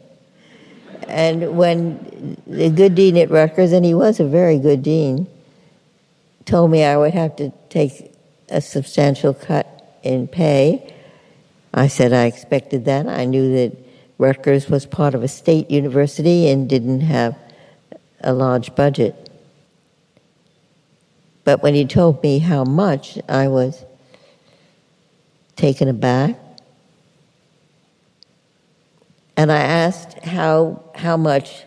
And when the good dean at Rutgers, and he was a very good dean, told me I would have to take a substantial cut in pay, I said I expected that. I knew that Rutgers was part of a state university and didn't have a large budget. But when he told me how much, I was taken aback. And I asked how, how much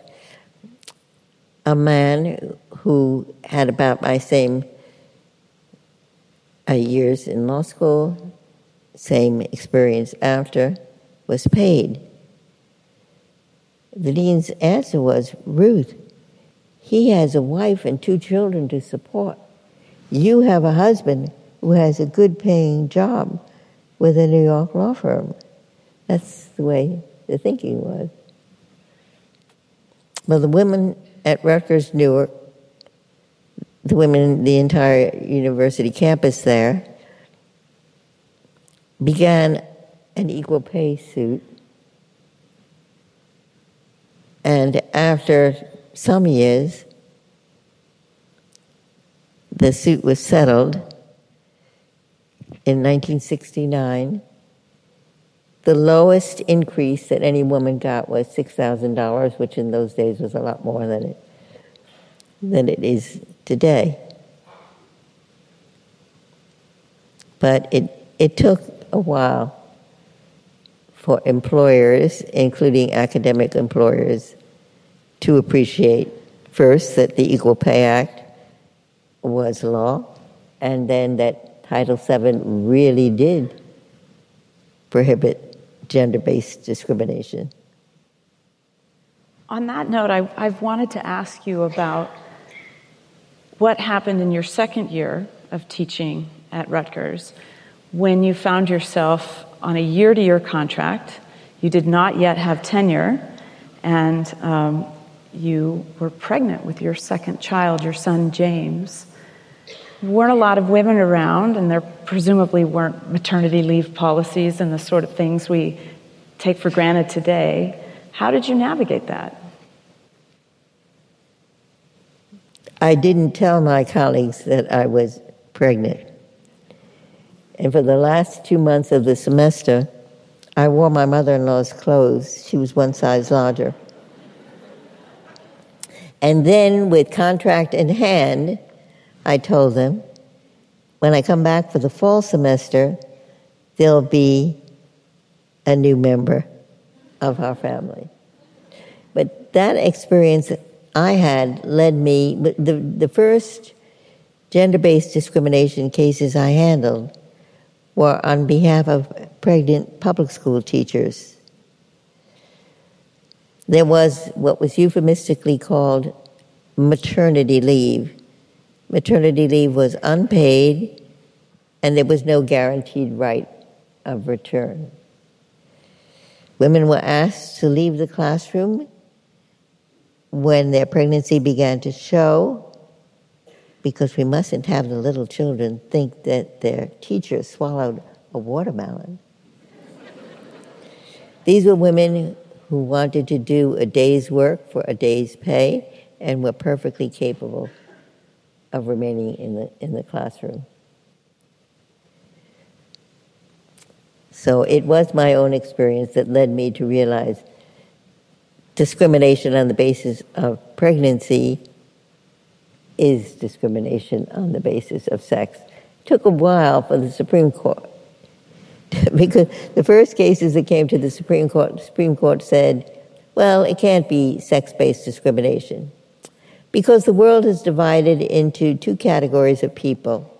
a man who had about my same uh, years in law school, same experience after, was paid. The dean's answer was Ruth, he has a wife and two children to support. You have a husband who has a good paying job with a New York law firm. That's the way the thinking was. Well, the women at Rutgers Newark, the women, the entire university campus there, began an equal pay suit. And after some years, the suit was settled in 1969. The lowest increase that any woman got was $6,000, which in those days was a lot more than it, than it is today. But it, it took a while for employers, including academic employers, to appreciate first that the Equal Pay Act was law, and then that Title VII really did prohibit gender based discrimination. On that note, I, I've wanted to ask you about what happened in your second year of teaching at Rutgers when you found yourself on a year to year contract. You did not yet have tenure, and um, you were pregnant with your second child, your son James. There weren't a lot of women around, and there presumably weren't maternity leave policies and the sort of things we take for granted today. How did you navigate that? I didn't tell my colleagues that I was pregnant. And for the last two months of the semester, I wore my mother in law's clothes. She was one size larger. And then, with contract in hand, I told them when I come back for the fall semester, there'll be a new member of our family. But that experience I had led me, the, the first gender based discrimination cases I handled were on behalf of pregnant public school teachers. There was what was euphemistically called maternity leave. Maternity leave was unpaid, and there was no guaranteed right of return. Women were asked to leave the classroom when their pregnancy began to show because we mustn't have the little children think that their teacher swallowed a watermelon. These were women who wanted to do a day's work for a day's pay and were perfectly capable of remaining in the, in the classroom. So it was my own experience that led me to realize discrimination on the basis of pregnancy is discrimination on the basis of sex. It took a while for the Supreme Court because the first cases that came to the Supreme Court, the Supreme Court said, well, it can't be sex-based discrimination because the world is divided into two categories of people.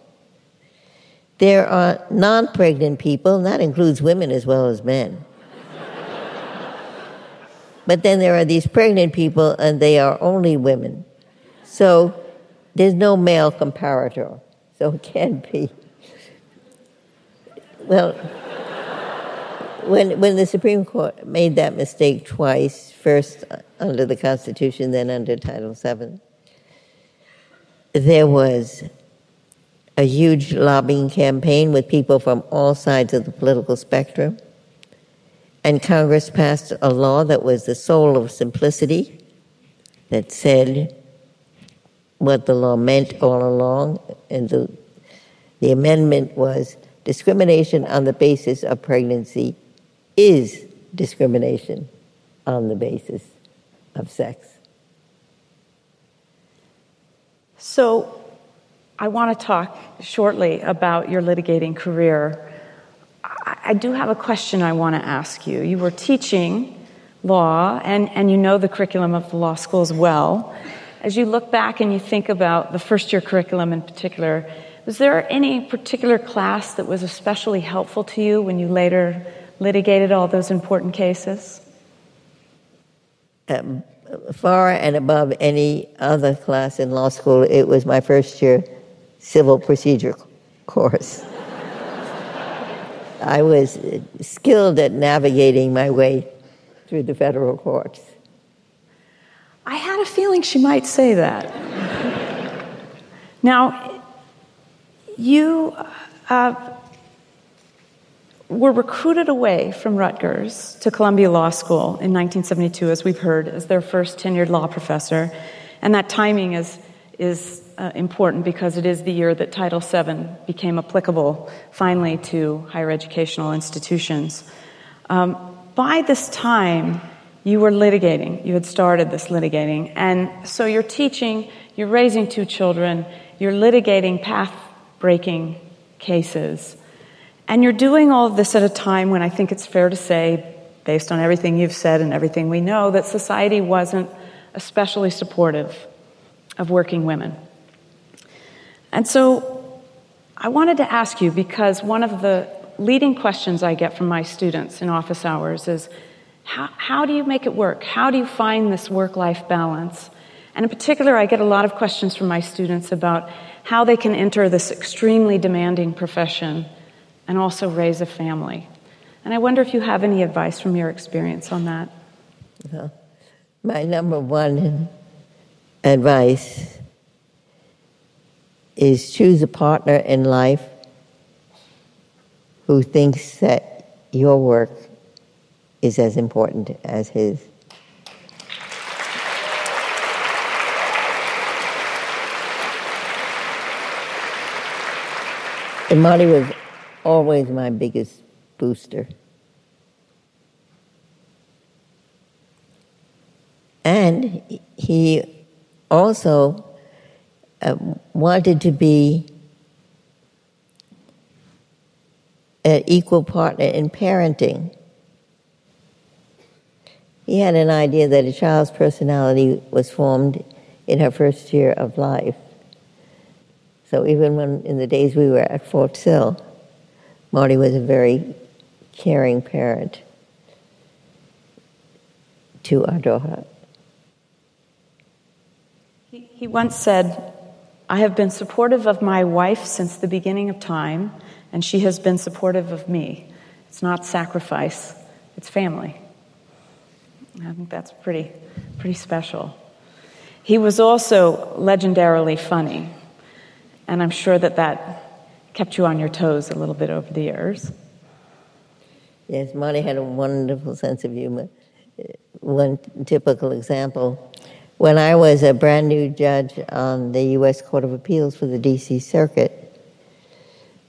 There are non-pregnant people, and that includes women as well as men. but then there are these pregnant people, and they are only women. So there's no male comparator, so it can't be. Well, when, when the Supreme Court made that mistake twice, first under the Constitution, then under Title VII, there was a huge lobbying campaign with people from all sides of the political spectrum. And Congress passed a law that was the soul of simplicity that said what the law meant all along. And the, the amendment was discrimination on the basis of pregnancy is discrimination on the basis of sex. So, I want to talk shortly about your litigating career. I do have a question I want to ask you. You were teaching law, and, and you know the curriculum of the law schools well. As you look back and you think about the first year curriculum in particular, was there any particular class that was especially helpful to you when you later litigated all those important cases? Um, far and above any other class in law school, it was my first year civil procedure course. I was skilled at navigating my way through the federal courts. I had a feeling she might say that. now, you, uh, were recruited away from Rutgers to Columbia Law School in 1972, as we've heard, as their first tenured law professor. And that timing is, is uh, important because it is the year that Title VII became applicable finally to higher educational institutions. Um, by this time, you were litigating. You had started this litigating. And so you're teaching, you're raising two children, you're litigating path breaking cases. And you're doing all of this at a time when I think it's fair to say, based on everything you've said and everything we know, that society wasn't especially supportive of working women. And so I wanted to ask you because one of the leading questions I get from my students in office hours is how, how do you make it work? How do you find this work life balance? And in particular, I get a lot of questions from my students about how they can enter this extremely demanding profession and also raise a family. And I wonder if you have any advice from your experience on that. Well, my number one advice is choose a partner in life who thinks that your work is as important as his. And Marty was always my biggest booster. And he also uh, wanted to be an equal partner in parenting. He had an idea that a child's personality was formed in her first year of life. So even when in the days we were at Fort Sill, Marty was a very caring parent to our daughter. He, he once said, I have been supportive of my wife since the beginning of time, and she has been supportive of me. It's not sacrifice, it's family. I think that's pretty, pretty special. He was also legendarily funny, and I'm sure that that kept you on your toes a little bit over the years. Yes, Marty had a wonderful sense of humor. Uh, one typical example when I was a brand new judge on the U.S. Court of Appeals for the D.C. Circuit,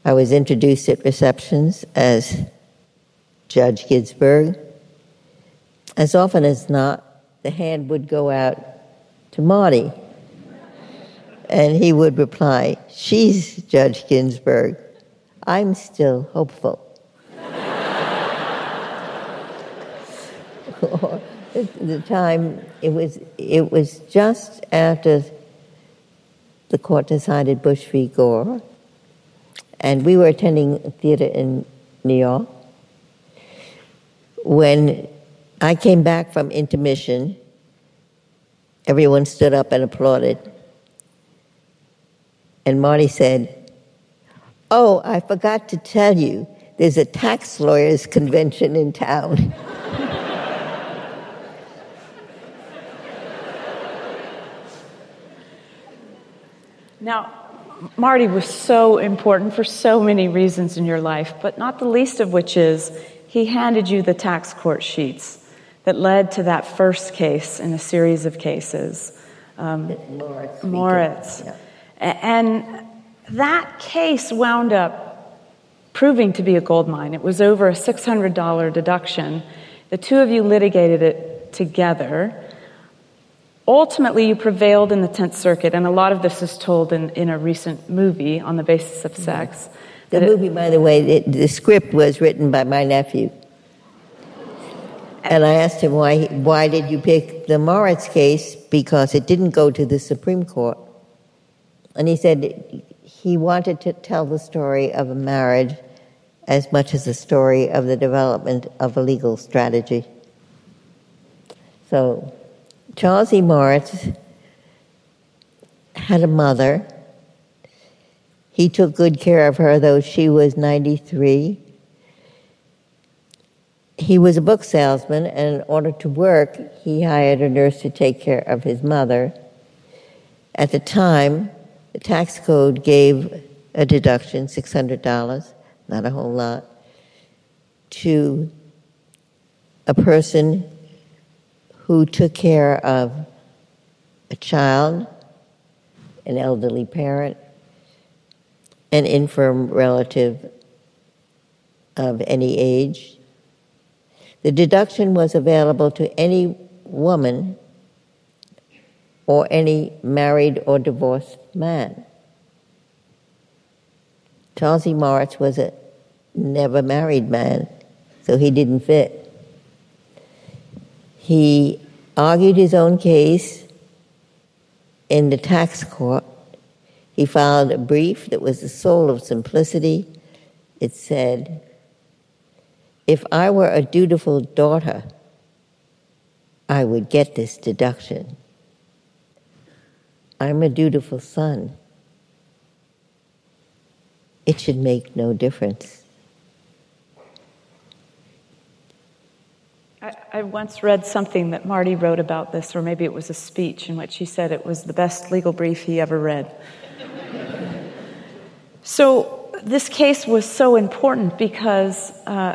I was introduced at receptions as Judge Ginsburg. As often as not, the hand would go out to Marty, and he would reply, She's Judge Ginsburg. I'm still hopeful. the time it was it was just after the court decided Bush v. Gore, and we were attending theater in New York when I came back from intermission. Everyone stood up and applauded. And Marty said, Oh, I forgot to tell you, there's a tax lawyers convention in town. Now, Marty was so important for so many reasons in your life, but not the least of which is he handed you the tax court sheets that led to that first case in a series of cases. Um, Moritz. Moritz. Yeah. And that case wound up proving to be a gold mine. It was over a $600 deduction. The two of you litigated it together. Ultimately, you prevailed in the Tenth Circuit, and a lot of this is told in, in a recent movie on the basis of sex. The movie, it, by the way, it, the script was written by my nephew. And I asked him why, why did you pick the Moritz case? Because it didn't go to the Supreme Court. And he said he wanted to tell the story of a marriage as much as the story of the development of a legal strategy. So Charles E. Moritz had a mother. He took good care of her, though she was 93. He was a book salesman, and in order to work, he hired a nurse to take care of his mother. At the time, the tax code gave a deduction, $600, not a whole lot. to a person who took care of a child, an elderly parent, an infirm relative of any age. The deduction was available to any woman or any married or divorced man. Charles E. Moritz was a never married man, so he didn't fit. He argued his own case in the tax court. He filed a brief that was the soul of simplicity. It said, If I were a dutiful daughter, I would get this deduction. I'm a dutiful son. It should make no difference. I, I, once read something that Marty wrote about this, or maybe it was a speech in which he said it was the best legal brief he ever read. so, this case was so important because uh,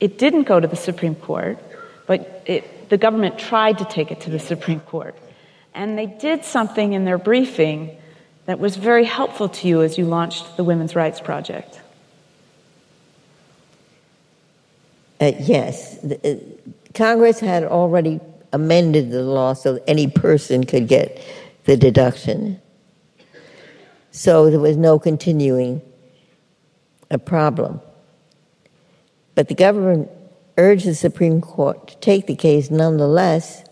it didn't go to the Supreme Court, but it, the government tried to take it to the Supreme Court. And they did something in their briefing that was very helpful to you as you launched the Women's Rights Project. Uh, yes. The, uh, Congress had already amended the law so any person could get the deduction. So there was no continuing a problem. But the government urged the Supreme Court to take the case nonetheless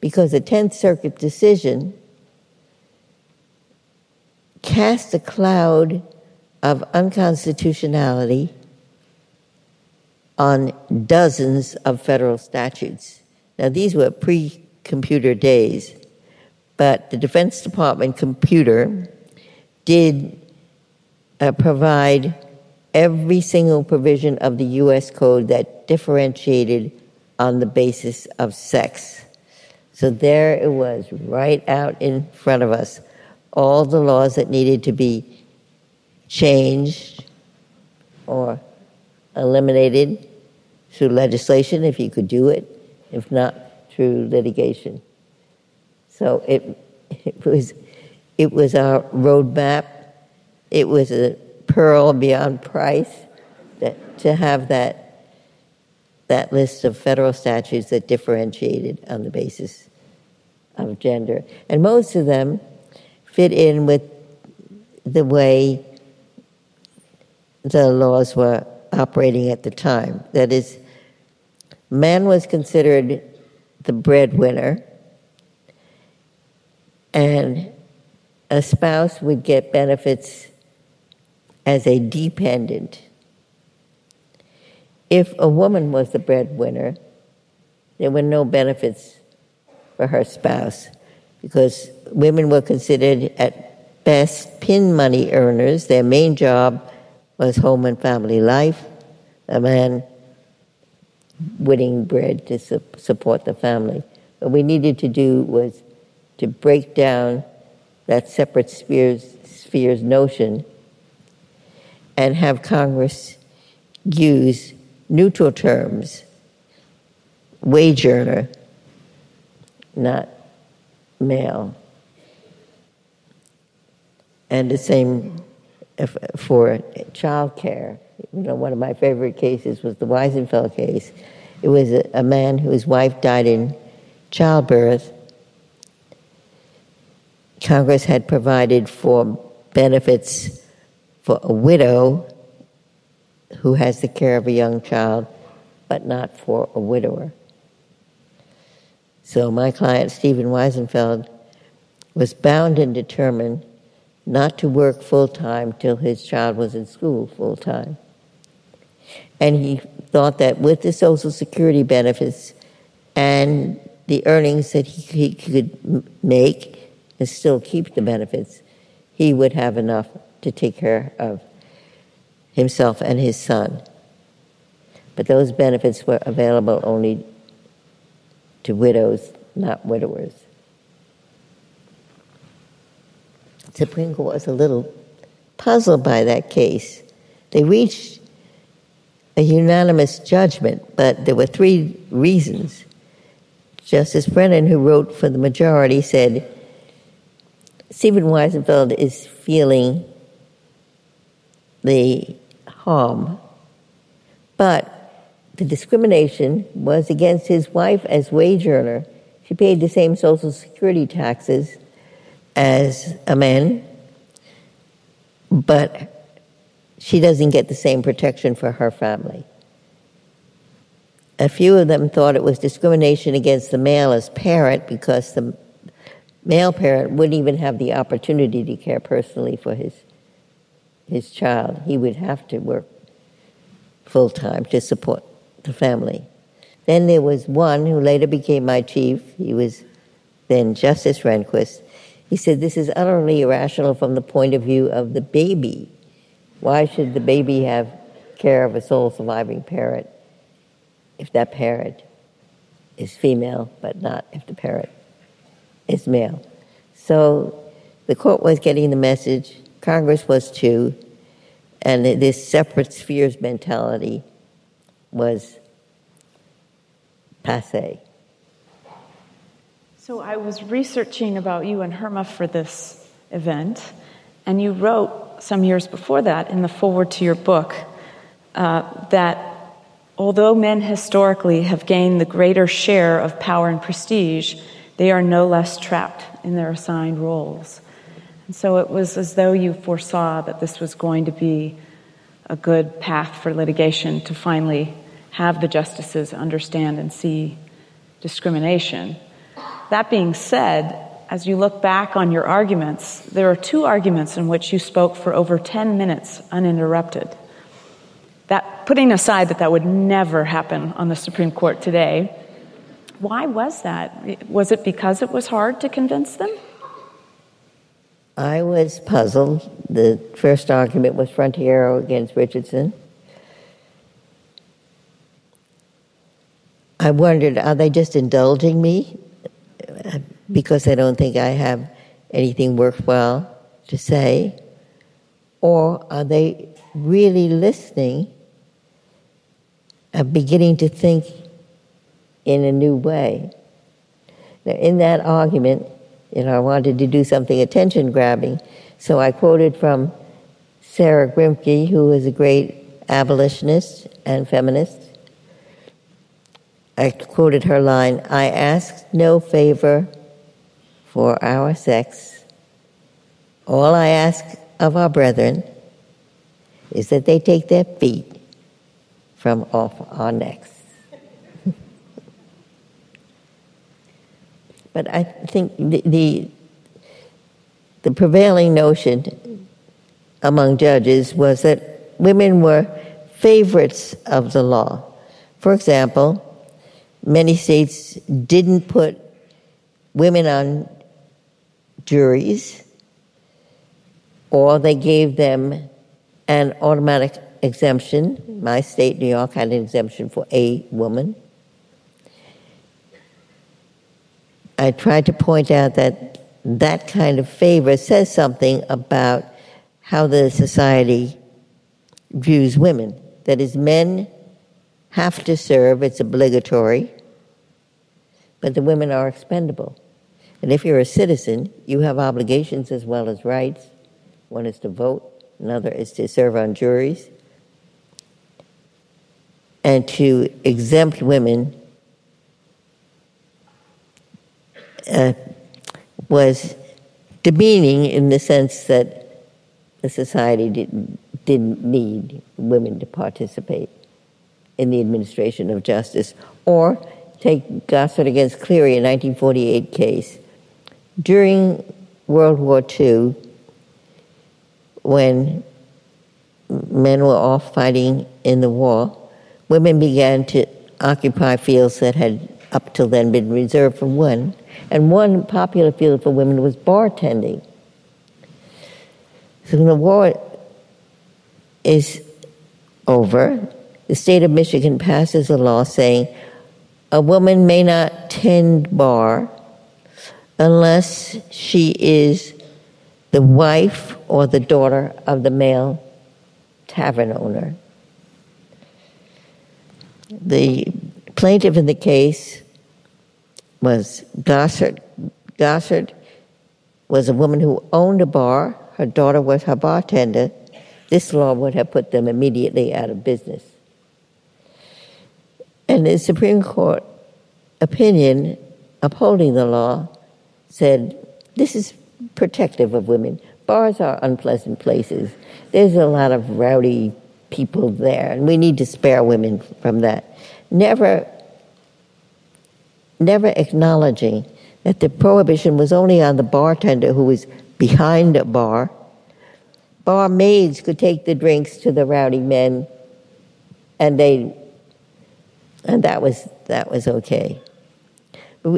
because the Tenth Circuit decision cast a cloud of unconstitutionality on dozens of federal statutes. Now, these were pre computer days, but the Defense Department computer did uh, provide every single provision of the U.S. Code that differentiated on the basis of sex. So there it was, right out in front of us, all the laws that needed to be changed or eliminated through legislation if you could do it, if not through litigation. So it, it was it was our roadmap. It was a pearl beyond price that, to have that that list of federal statutes that differentiated on the basis of gender, and most of them fit in with the way the laws were operating at the time. That is, man was considered the breadwinner, and a spouse would get benefits as a dependent. If a woman was the breadwinner, there were no benefits for her spouse because women were considered at best pin money earners. Their main job was home and family life. A man winning bread to su- support the family. What we needed to do was to break down that separate spheres, spheres notion and have Congress use neutral terms, wage earner, not male. And the same for child care. You know, one of my favorite cases was the Wiesenfeld case. It was a, a man whose wife died in childbirth. Congress had provided for benefits for a widow who has the care of a young child, but not for a widower. So my client, Stephen Wiesenfeld, was bound and determined not to work full time till his child was in school full time. And he thought that with the Social Security benefits and the earnings that he, he could make and still keep the benefits, he would have enough to take care of himself and his son. But those benefits were available only to widows, not widowers. The Supreme Court was a little puzzled by that case. They reached a unanimous judgment, but there were three reasons. Justice Brennan, who wrote for the majority, said Stephen Wiesenfeld is feeling the harm, but the discrimination was against his wife as wage earner. She paid the same Social Security taxes as a man, but she doesn't get the same protection for her family. A few of them thought it was discrimination against the male as parent because the male parent wouldn't even have the opportunity to care personally for his his child. He would have to work full time to support the family. Then there was one who later became my chief. He was then Justice Rehnquist. He said, This is utterly irrational from the point of view of the baby. Why should the baby have care of a sole surviving parent if that parent is female, but not if the parent is male? So the court was getting the message, Congress was too, and this separate spheres mentality was passe. So I was researching about you and Herma for this event, and you wrote some years before that in the foreword to your book uh, that although men historically have gained the greater share of power and prestige, they are no less trapped in their assigned roles. And so it was as though you foresaw that this was going to be a good path for litigation to finally have the justices understand and see discrimination. That being said, as you look back on your arguments, there are two arguments in which you spoke for over 10 minutes uninterrupted. That, putting aside that that would never happen on the Supreme Court today, why was that? Was it because it was hard to convince them? I was puzzled. The first argument was Frontiero against Richardson. I wondered, are they just indulging me because they don't think I have anything worthwhile to say? Or are they really listening and beginning to think in a new way? Now, in that argument, you know, I wanted to do something attention grabbing, so I quoted from Sarah Grimke, who is a great abolitionist and feminist. I quoted her line I ask no favor for our sex. All I ask of our brethren is that they take their feet from off our necks. But I think the, the, the prevailing notion among judges was that women were favorites of the law. For example, many states didn't put women on juries or they gave them an automatic exemption. My state, New York, had an exemption for a woman. I tried to point out that that kind of favor says something about how the society views women. That is, men have to serve, it's obligatory, but the women are expendable. And if you're a citizen, you have obligations as well as rights. One is to vote, another is to serve on juries. And to exempt women uh, was demeaning in the sense that the society didn't, didn't need women to participate in the administration of justice. Or take Goesaert against Cleary, a 1948 case. During World War II, when men were off fighting in the war, women began to occupy fields that had up till then been reserved for one. And one popular field for women was bartending. So when the war is over, the state of Michigan passes a law saying a woman may not tend bar unless she is the wife or the daughter of the male tavern owner. The plaintiff in the case was Goesaert. Goesaert was a woman who owned a bar. Her daughter was her bartender. This law would have put them immediately out of business. And the Supreme Court opinion upholding the law said this is protective of women. Bars are unpleasant places. There's a lot of rowdy people there, and we need to spare women from that. Never, never acknowledging that the prohibition was only on the bartender who was behind a bar. Bar maids could take the drinks to the rowdy men, and they, and that was that was okay.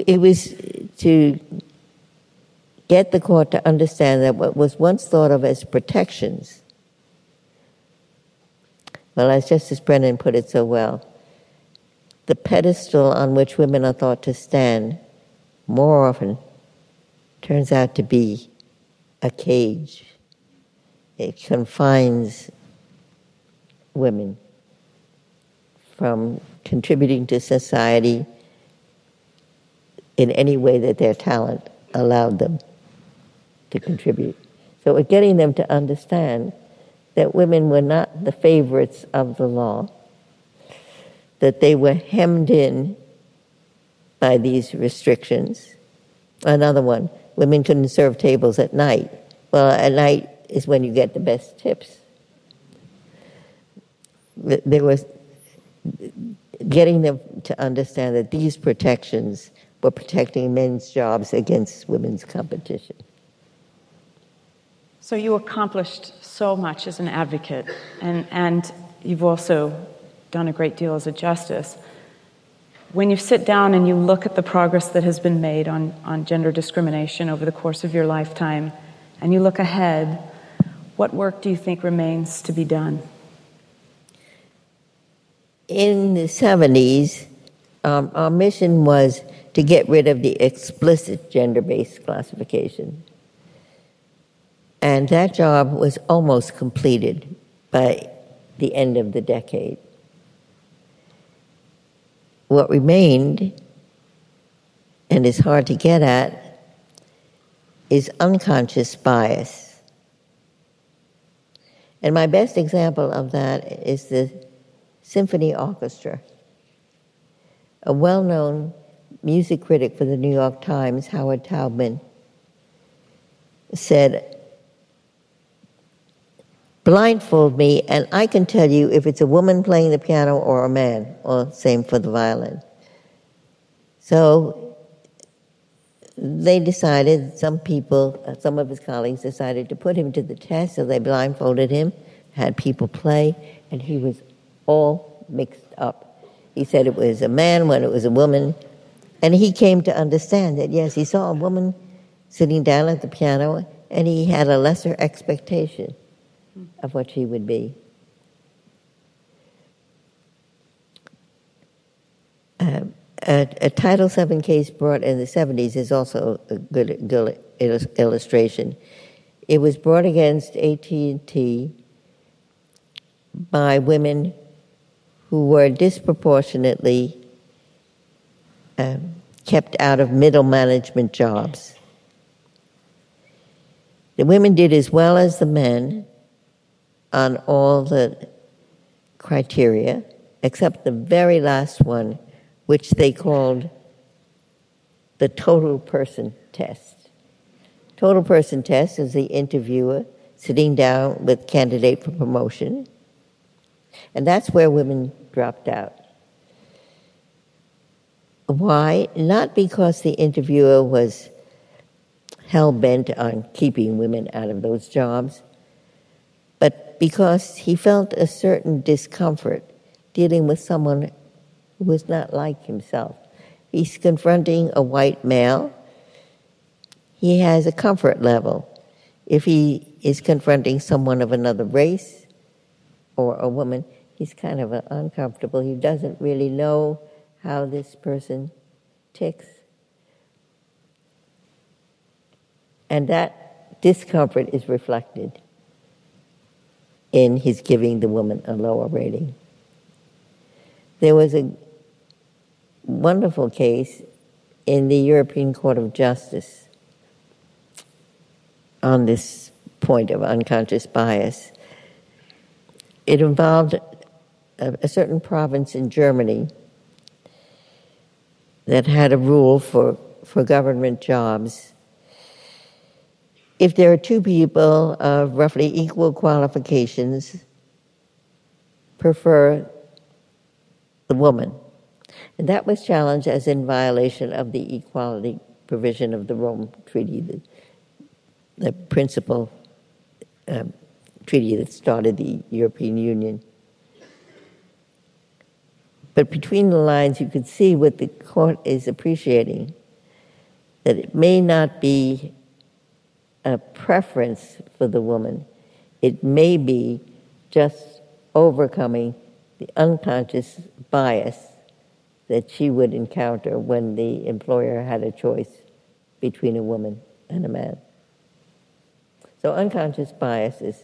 It was to get the court to understand that what was once thought of as protections, well, as Justice Brennan put it so well, the pedestal on which women are thought to stand more often turns out to be a cage. It confines women from contributing to society in any way that their talent allowed them to contribute. So we're getting them to understand that women were not the favorites of the law, that they were hemmed in by these restrictions. Another one, women couldn't serve tables at night. Well, at night is when you get the best tips. There was getting them to understand that these protections were protecting men's jobs against women's competition. So you accomplished so much as an advocate, and, and you've also done a great deal as a justice. When you sit down and you look at the progress that has been made on, on gender discrimination over the course of your lifetime, and you look ahead, what work do you think remains to be done? In the 70s, um, our mission was to get rid of the explicit gender based classification. And that job was almost completed by the end of the decade. What remained, and is hard to get at, is unconscious bias. And my best example of that is the symphony orchestra. A well known music critic for the New York Times, Howard Taubman, said, Blindfold me, and I can tell you if it's a woman playing the piano or a man, or same for the violin. So they decided, some people, uh, some of his colleagues decided to put him to the test, so they blindfolded him, had people play, and he was all mixed up. He said it was a man when it was a woman, and he came to understand that, yes, he saw a woman sitting down at the piano, and he had a lesser expectation of what she would be. Uh, a, a, Title VII case brought in the 70s is also a good, good illustration. It was brought against AT&T by women who were disproportionately um, kept out of middle management jobs. The women did as well as the men, on all the criteria, except the very last one, which they called the total person test. Total person test is the interviewer sitting down with candidate for promotion, and that's where women dropped out. Why? Not because the interviewer was hell bent on keeping women out of those jobs, because he felt a certain discomfort dealing with someone who was not like himself. He's confronting a white male. He has a comfort level. If he is confronting someone of another race or a woman, he's kind of uncomfortable. He doesn't really know how this person ticks. And that discomfort is reflected in his giving the woman a lower rating. there was a wonderful case in the European Court of Justice on this point of unconscious bias. It involved a, a certain province in Germany that had a rule for, for government jobs. If there are two people of roughly equal qualifications, prefer the woman. And that was challenged as in violation of the equality provision of the Rome Treaty, the, the principal um, treaty that started the European Union. But between the lines, you could see what the court is appreciating that it may not be a preference for the woman, it may be just overcoming the unconscious bias that she would encounter when the employer had a choice between a woman and a man. So unconscious bias is,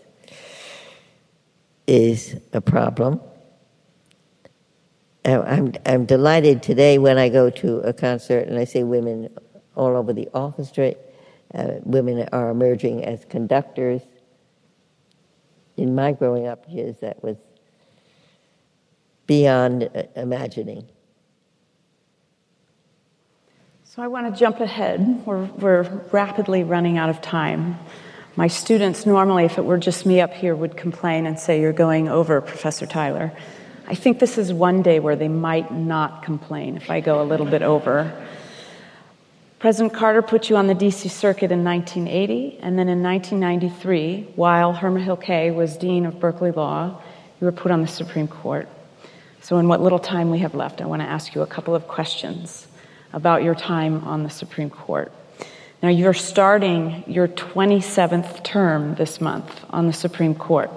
is a problem. I'm, I'm delighted today when I go to a concert and I see women all over the orchestra. Uh, women are emerging as conductors. In my growing up years, that was beyond uh, imagining. So I want to jump ahead. We're, we're rapidly running out of time. My students, normally, if it were just me up here, would complain and say, You're going over, Professor Tyler. I think this is one day where they might not complain if I go a little bit over. President Carter put you on the DC Circuit in 1980, and then in 1993, while Hill Kay was Dean of Berkeley Law, you were put on the Supreme Court. So, in what little time we have left, I want to ask you a couple of questions about your time on the Supreme Court. Now, you're starting your 27th term this month on the Supreme Court.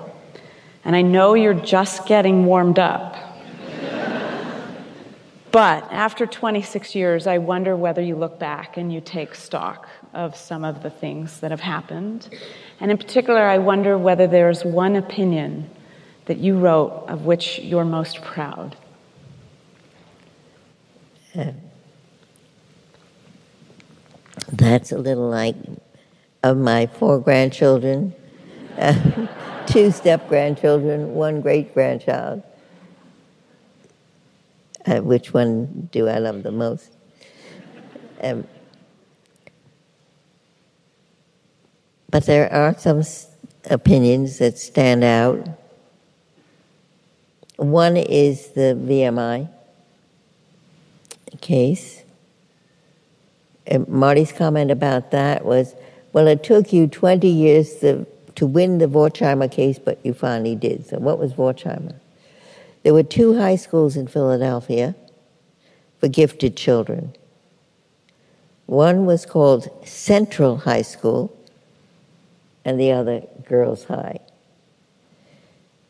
And I know you're just getting warmed up. But after 26 years, I wonder whether you look back and you take stock of some of the things that have happened. And in particular, I wonder whether there's one opinion that you wrote of which you're most proud. That's a little like of my four grandchildren. Uh, two step grandchildren, one great grandchild. Uh, which one do I love the most? Um, but there are some opinions that stand out. One is the VMI case. And Marty's comment about that was, well, it took you 20 years to to win the Vorchheimer case, but you finally did. So, what was Vorchheimer? There were two high schools in Philadelphia for gifted children. One was called Central High School, and the other Girls High.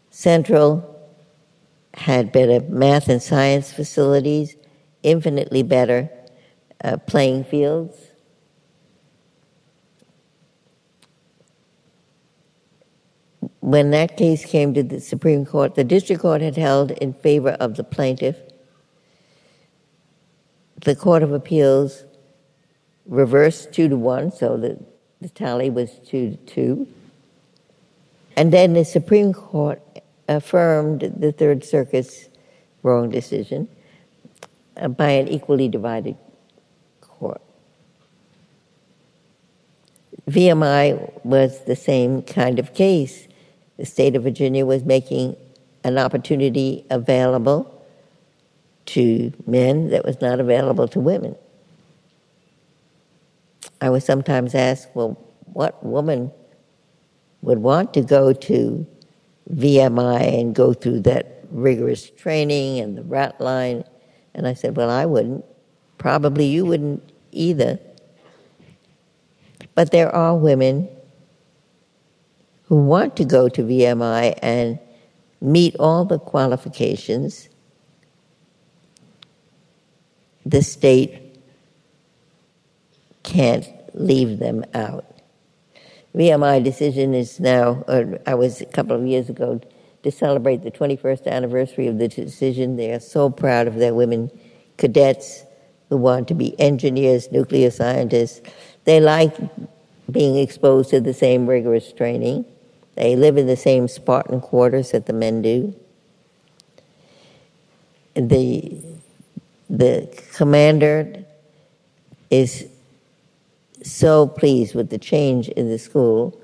Central had better math and science facilities, infinitely better uh, playing fields, when that case came to the Supreme Court, the district court had held in favor of the plaintiff. The Court of Appeals reversed two to one, so the, the tally was two to two. And then the Supreme Court affirmed the Third Circuit's wrong decision uh, by an equally divided court. VMI was the same kind of case the state of Virginia was making an opportunity available to men that was not available to women. I was sometimes asked, well, what woman would want to go to VMI and go through that rigorous training and the rat line? And I said, well, I wouldn't. Probably you wouldn't either. But there are women who want to go to VMI and meet all the qualifications, the state can't leave them out. VMI decision is now, I was a couple of years ago to celebrate the 21st anniversary of the decision. They are so proud of their women cadets who want to be engineers, nuclear scientists. They like being exposed to the same rigorous training. They live in the same Spartan quarters that the men do. The, the commander is so pleased with the change in the school.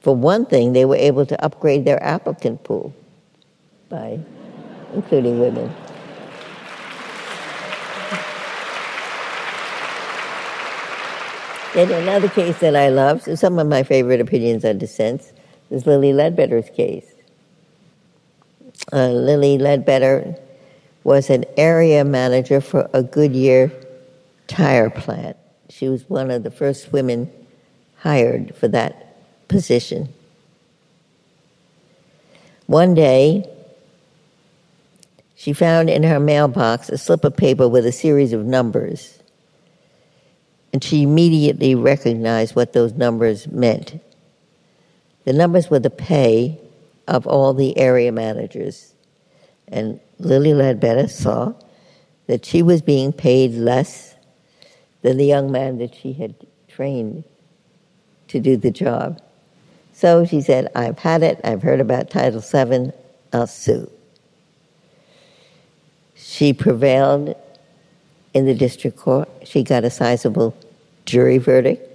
For one thing, they were able to upgrade their applicant pool by including women. In another case that I love, so some of my favorite opinions on dissents, is Lilly Ledbetter's case. Uh, Lilly Ledbetter was an area manager for a Goodyear tire plant. She was one of the first women hired for that position. One day, she found in her mailbox a slip of paper with a series of numbers. And she immediately recognized what those numbers meant. The numbers were the pay of all the area managers. And Lilly Ledbetter saw that she was being paid less than the young man that she had trained to do the job. So she said, I've had it, I've heard about Title VII, I'll sue. She prevailed in the district court. She got a sizable jury verdict.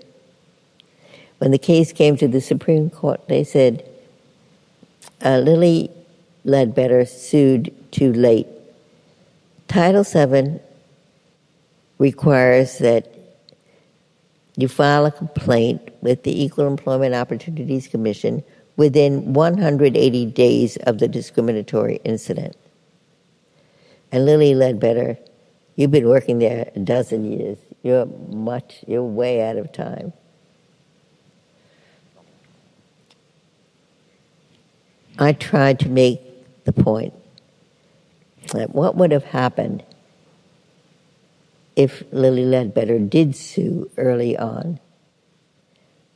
When the case came to the Supreme Court, they said uh, Lilly Ledbetter sued too late. Title VII requires that you file a complaint with the Equal Employment Opportunities Commission within 180 days of the discriminatory incident. And Lilly Ledbetter, you've been working there a dozen years. You're much, you're way out of time. I tried to make the point that what would have happened if Lilly Ledbetter did sue early on.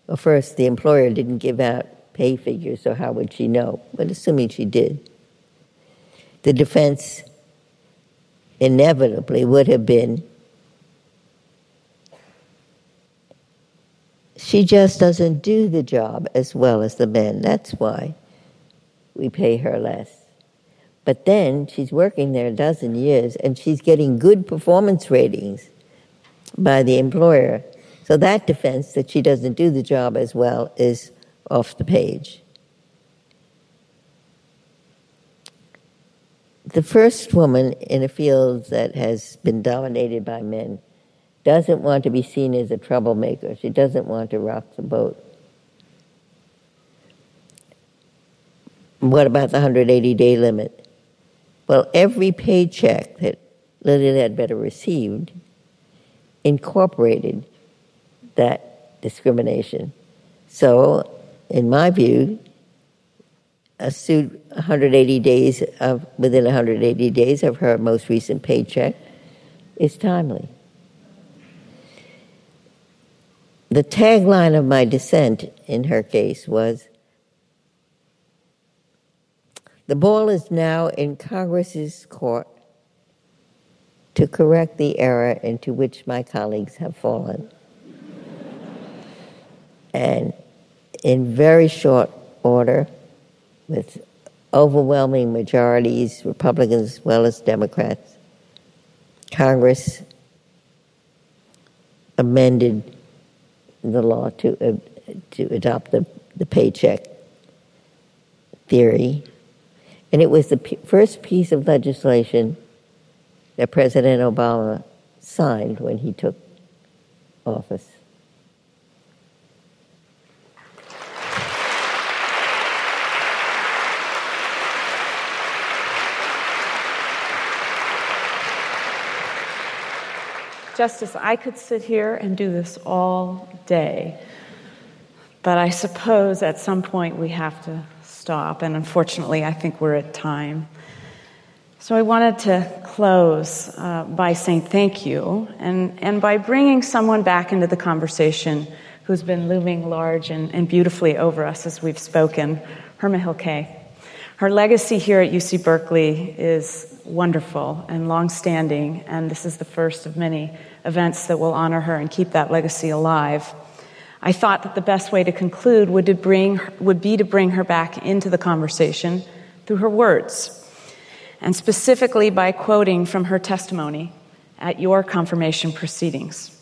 Well, first, the employer didn't give out pay figures, so how would she know? But assuming she did, the defense inevitably would have been she just doesn't do the job as well as the men. That's why we pay her less. But then she's working there a dozen years and she's getting good performance ratings by the employer. So that defense that she doesn't do the job as well is off the page. The first woman in a field that has been dominated by men doesn't want to be seen as a troublemaker. She doesn't want to rock the boat. What about the 180 day limit? Well, every paycheck that Lillian had Ledbetter received incorporated that discrimination. So, in my view, a suit 180 days of within 180 days of her most recent paycheck is timely. The tagline of my dissent in her case was the ball is now in Congress's court to correct the error into which my colleagues have fallen. and in very short order, with overwhelming majorities, Republicans as well as Democrats, Congress amended the law to, uh, to adopt the, the paycheck theory and it was the p- first piece of legislation that President Obama signed when he took office. Justice, I could sit here and do this all day, but I suppose at some point we have to stop, and unfortunately, I think we're at time. So I wanted to close uh, by saying thank you and, and by bringing someone back into the conversation who's been looming large and, and beautifully over us as we've spoken, Herma Hill Her legacy here at UC Berkeley is wonderful and long-standing, and this is the first of many events that will honor her and keep that legacy alive. I thought that the best way to conclude would, to bring, would be to bring her back into the conversation through her words, and specifically by quoting from her testimony at your confirmation proceedings.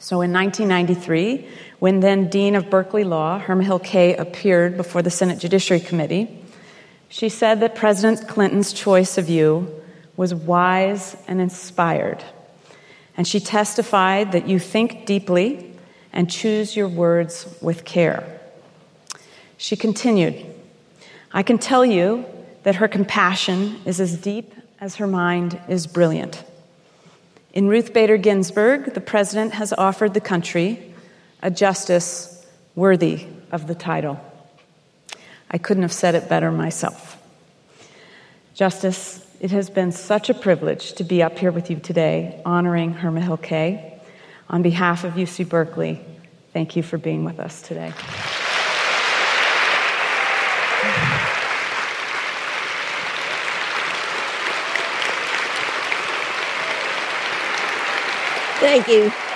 So in 1993, when then Dean of Berkeley Law, Herma Hill Kay, appeared before the Senate Judiciary Committee, she said that President Clinton's choice of you was wise and inspired. And she testified that you think deeply and choose your words with care. She continued, I can tell you that her compassion is as deep as her mind is brilliant. In Ruth Bader Ginsburg, the president has offered the country a justice worthy of the title. I couldn't have said it better myself. Justice, it has been such a privilege to be up here with you today honoring Herma Hill Kay. On behalf of UC Berkeley, thank you for being with us today. Thank you.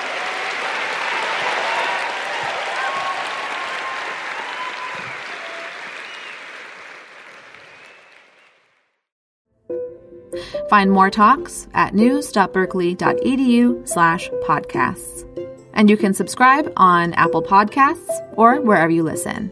Find more talks at news.berkeley.edu slash podcasts. And you can subscribe on Apple Podcasts or wherever you listen.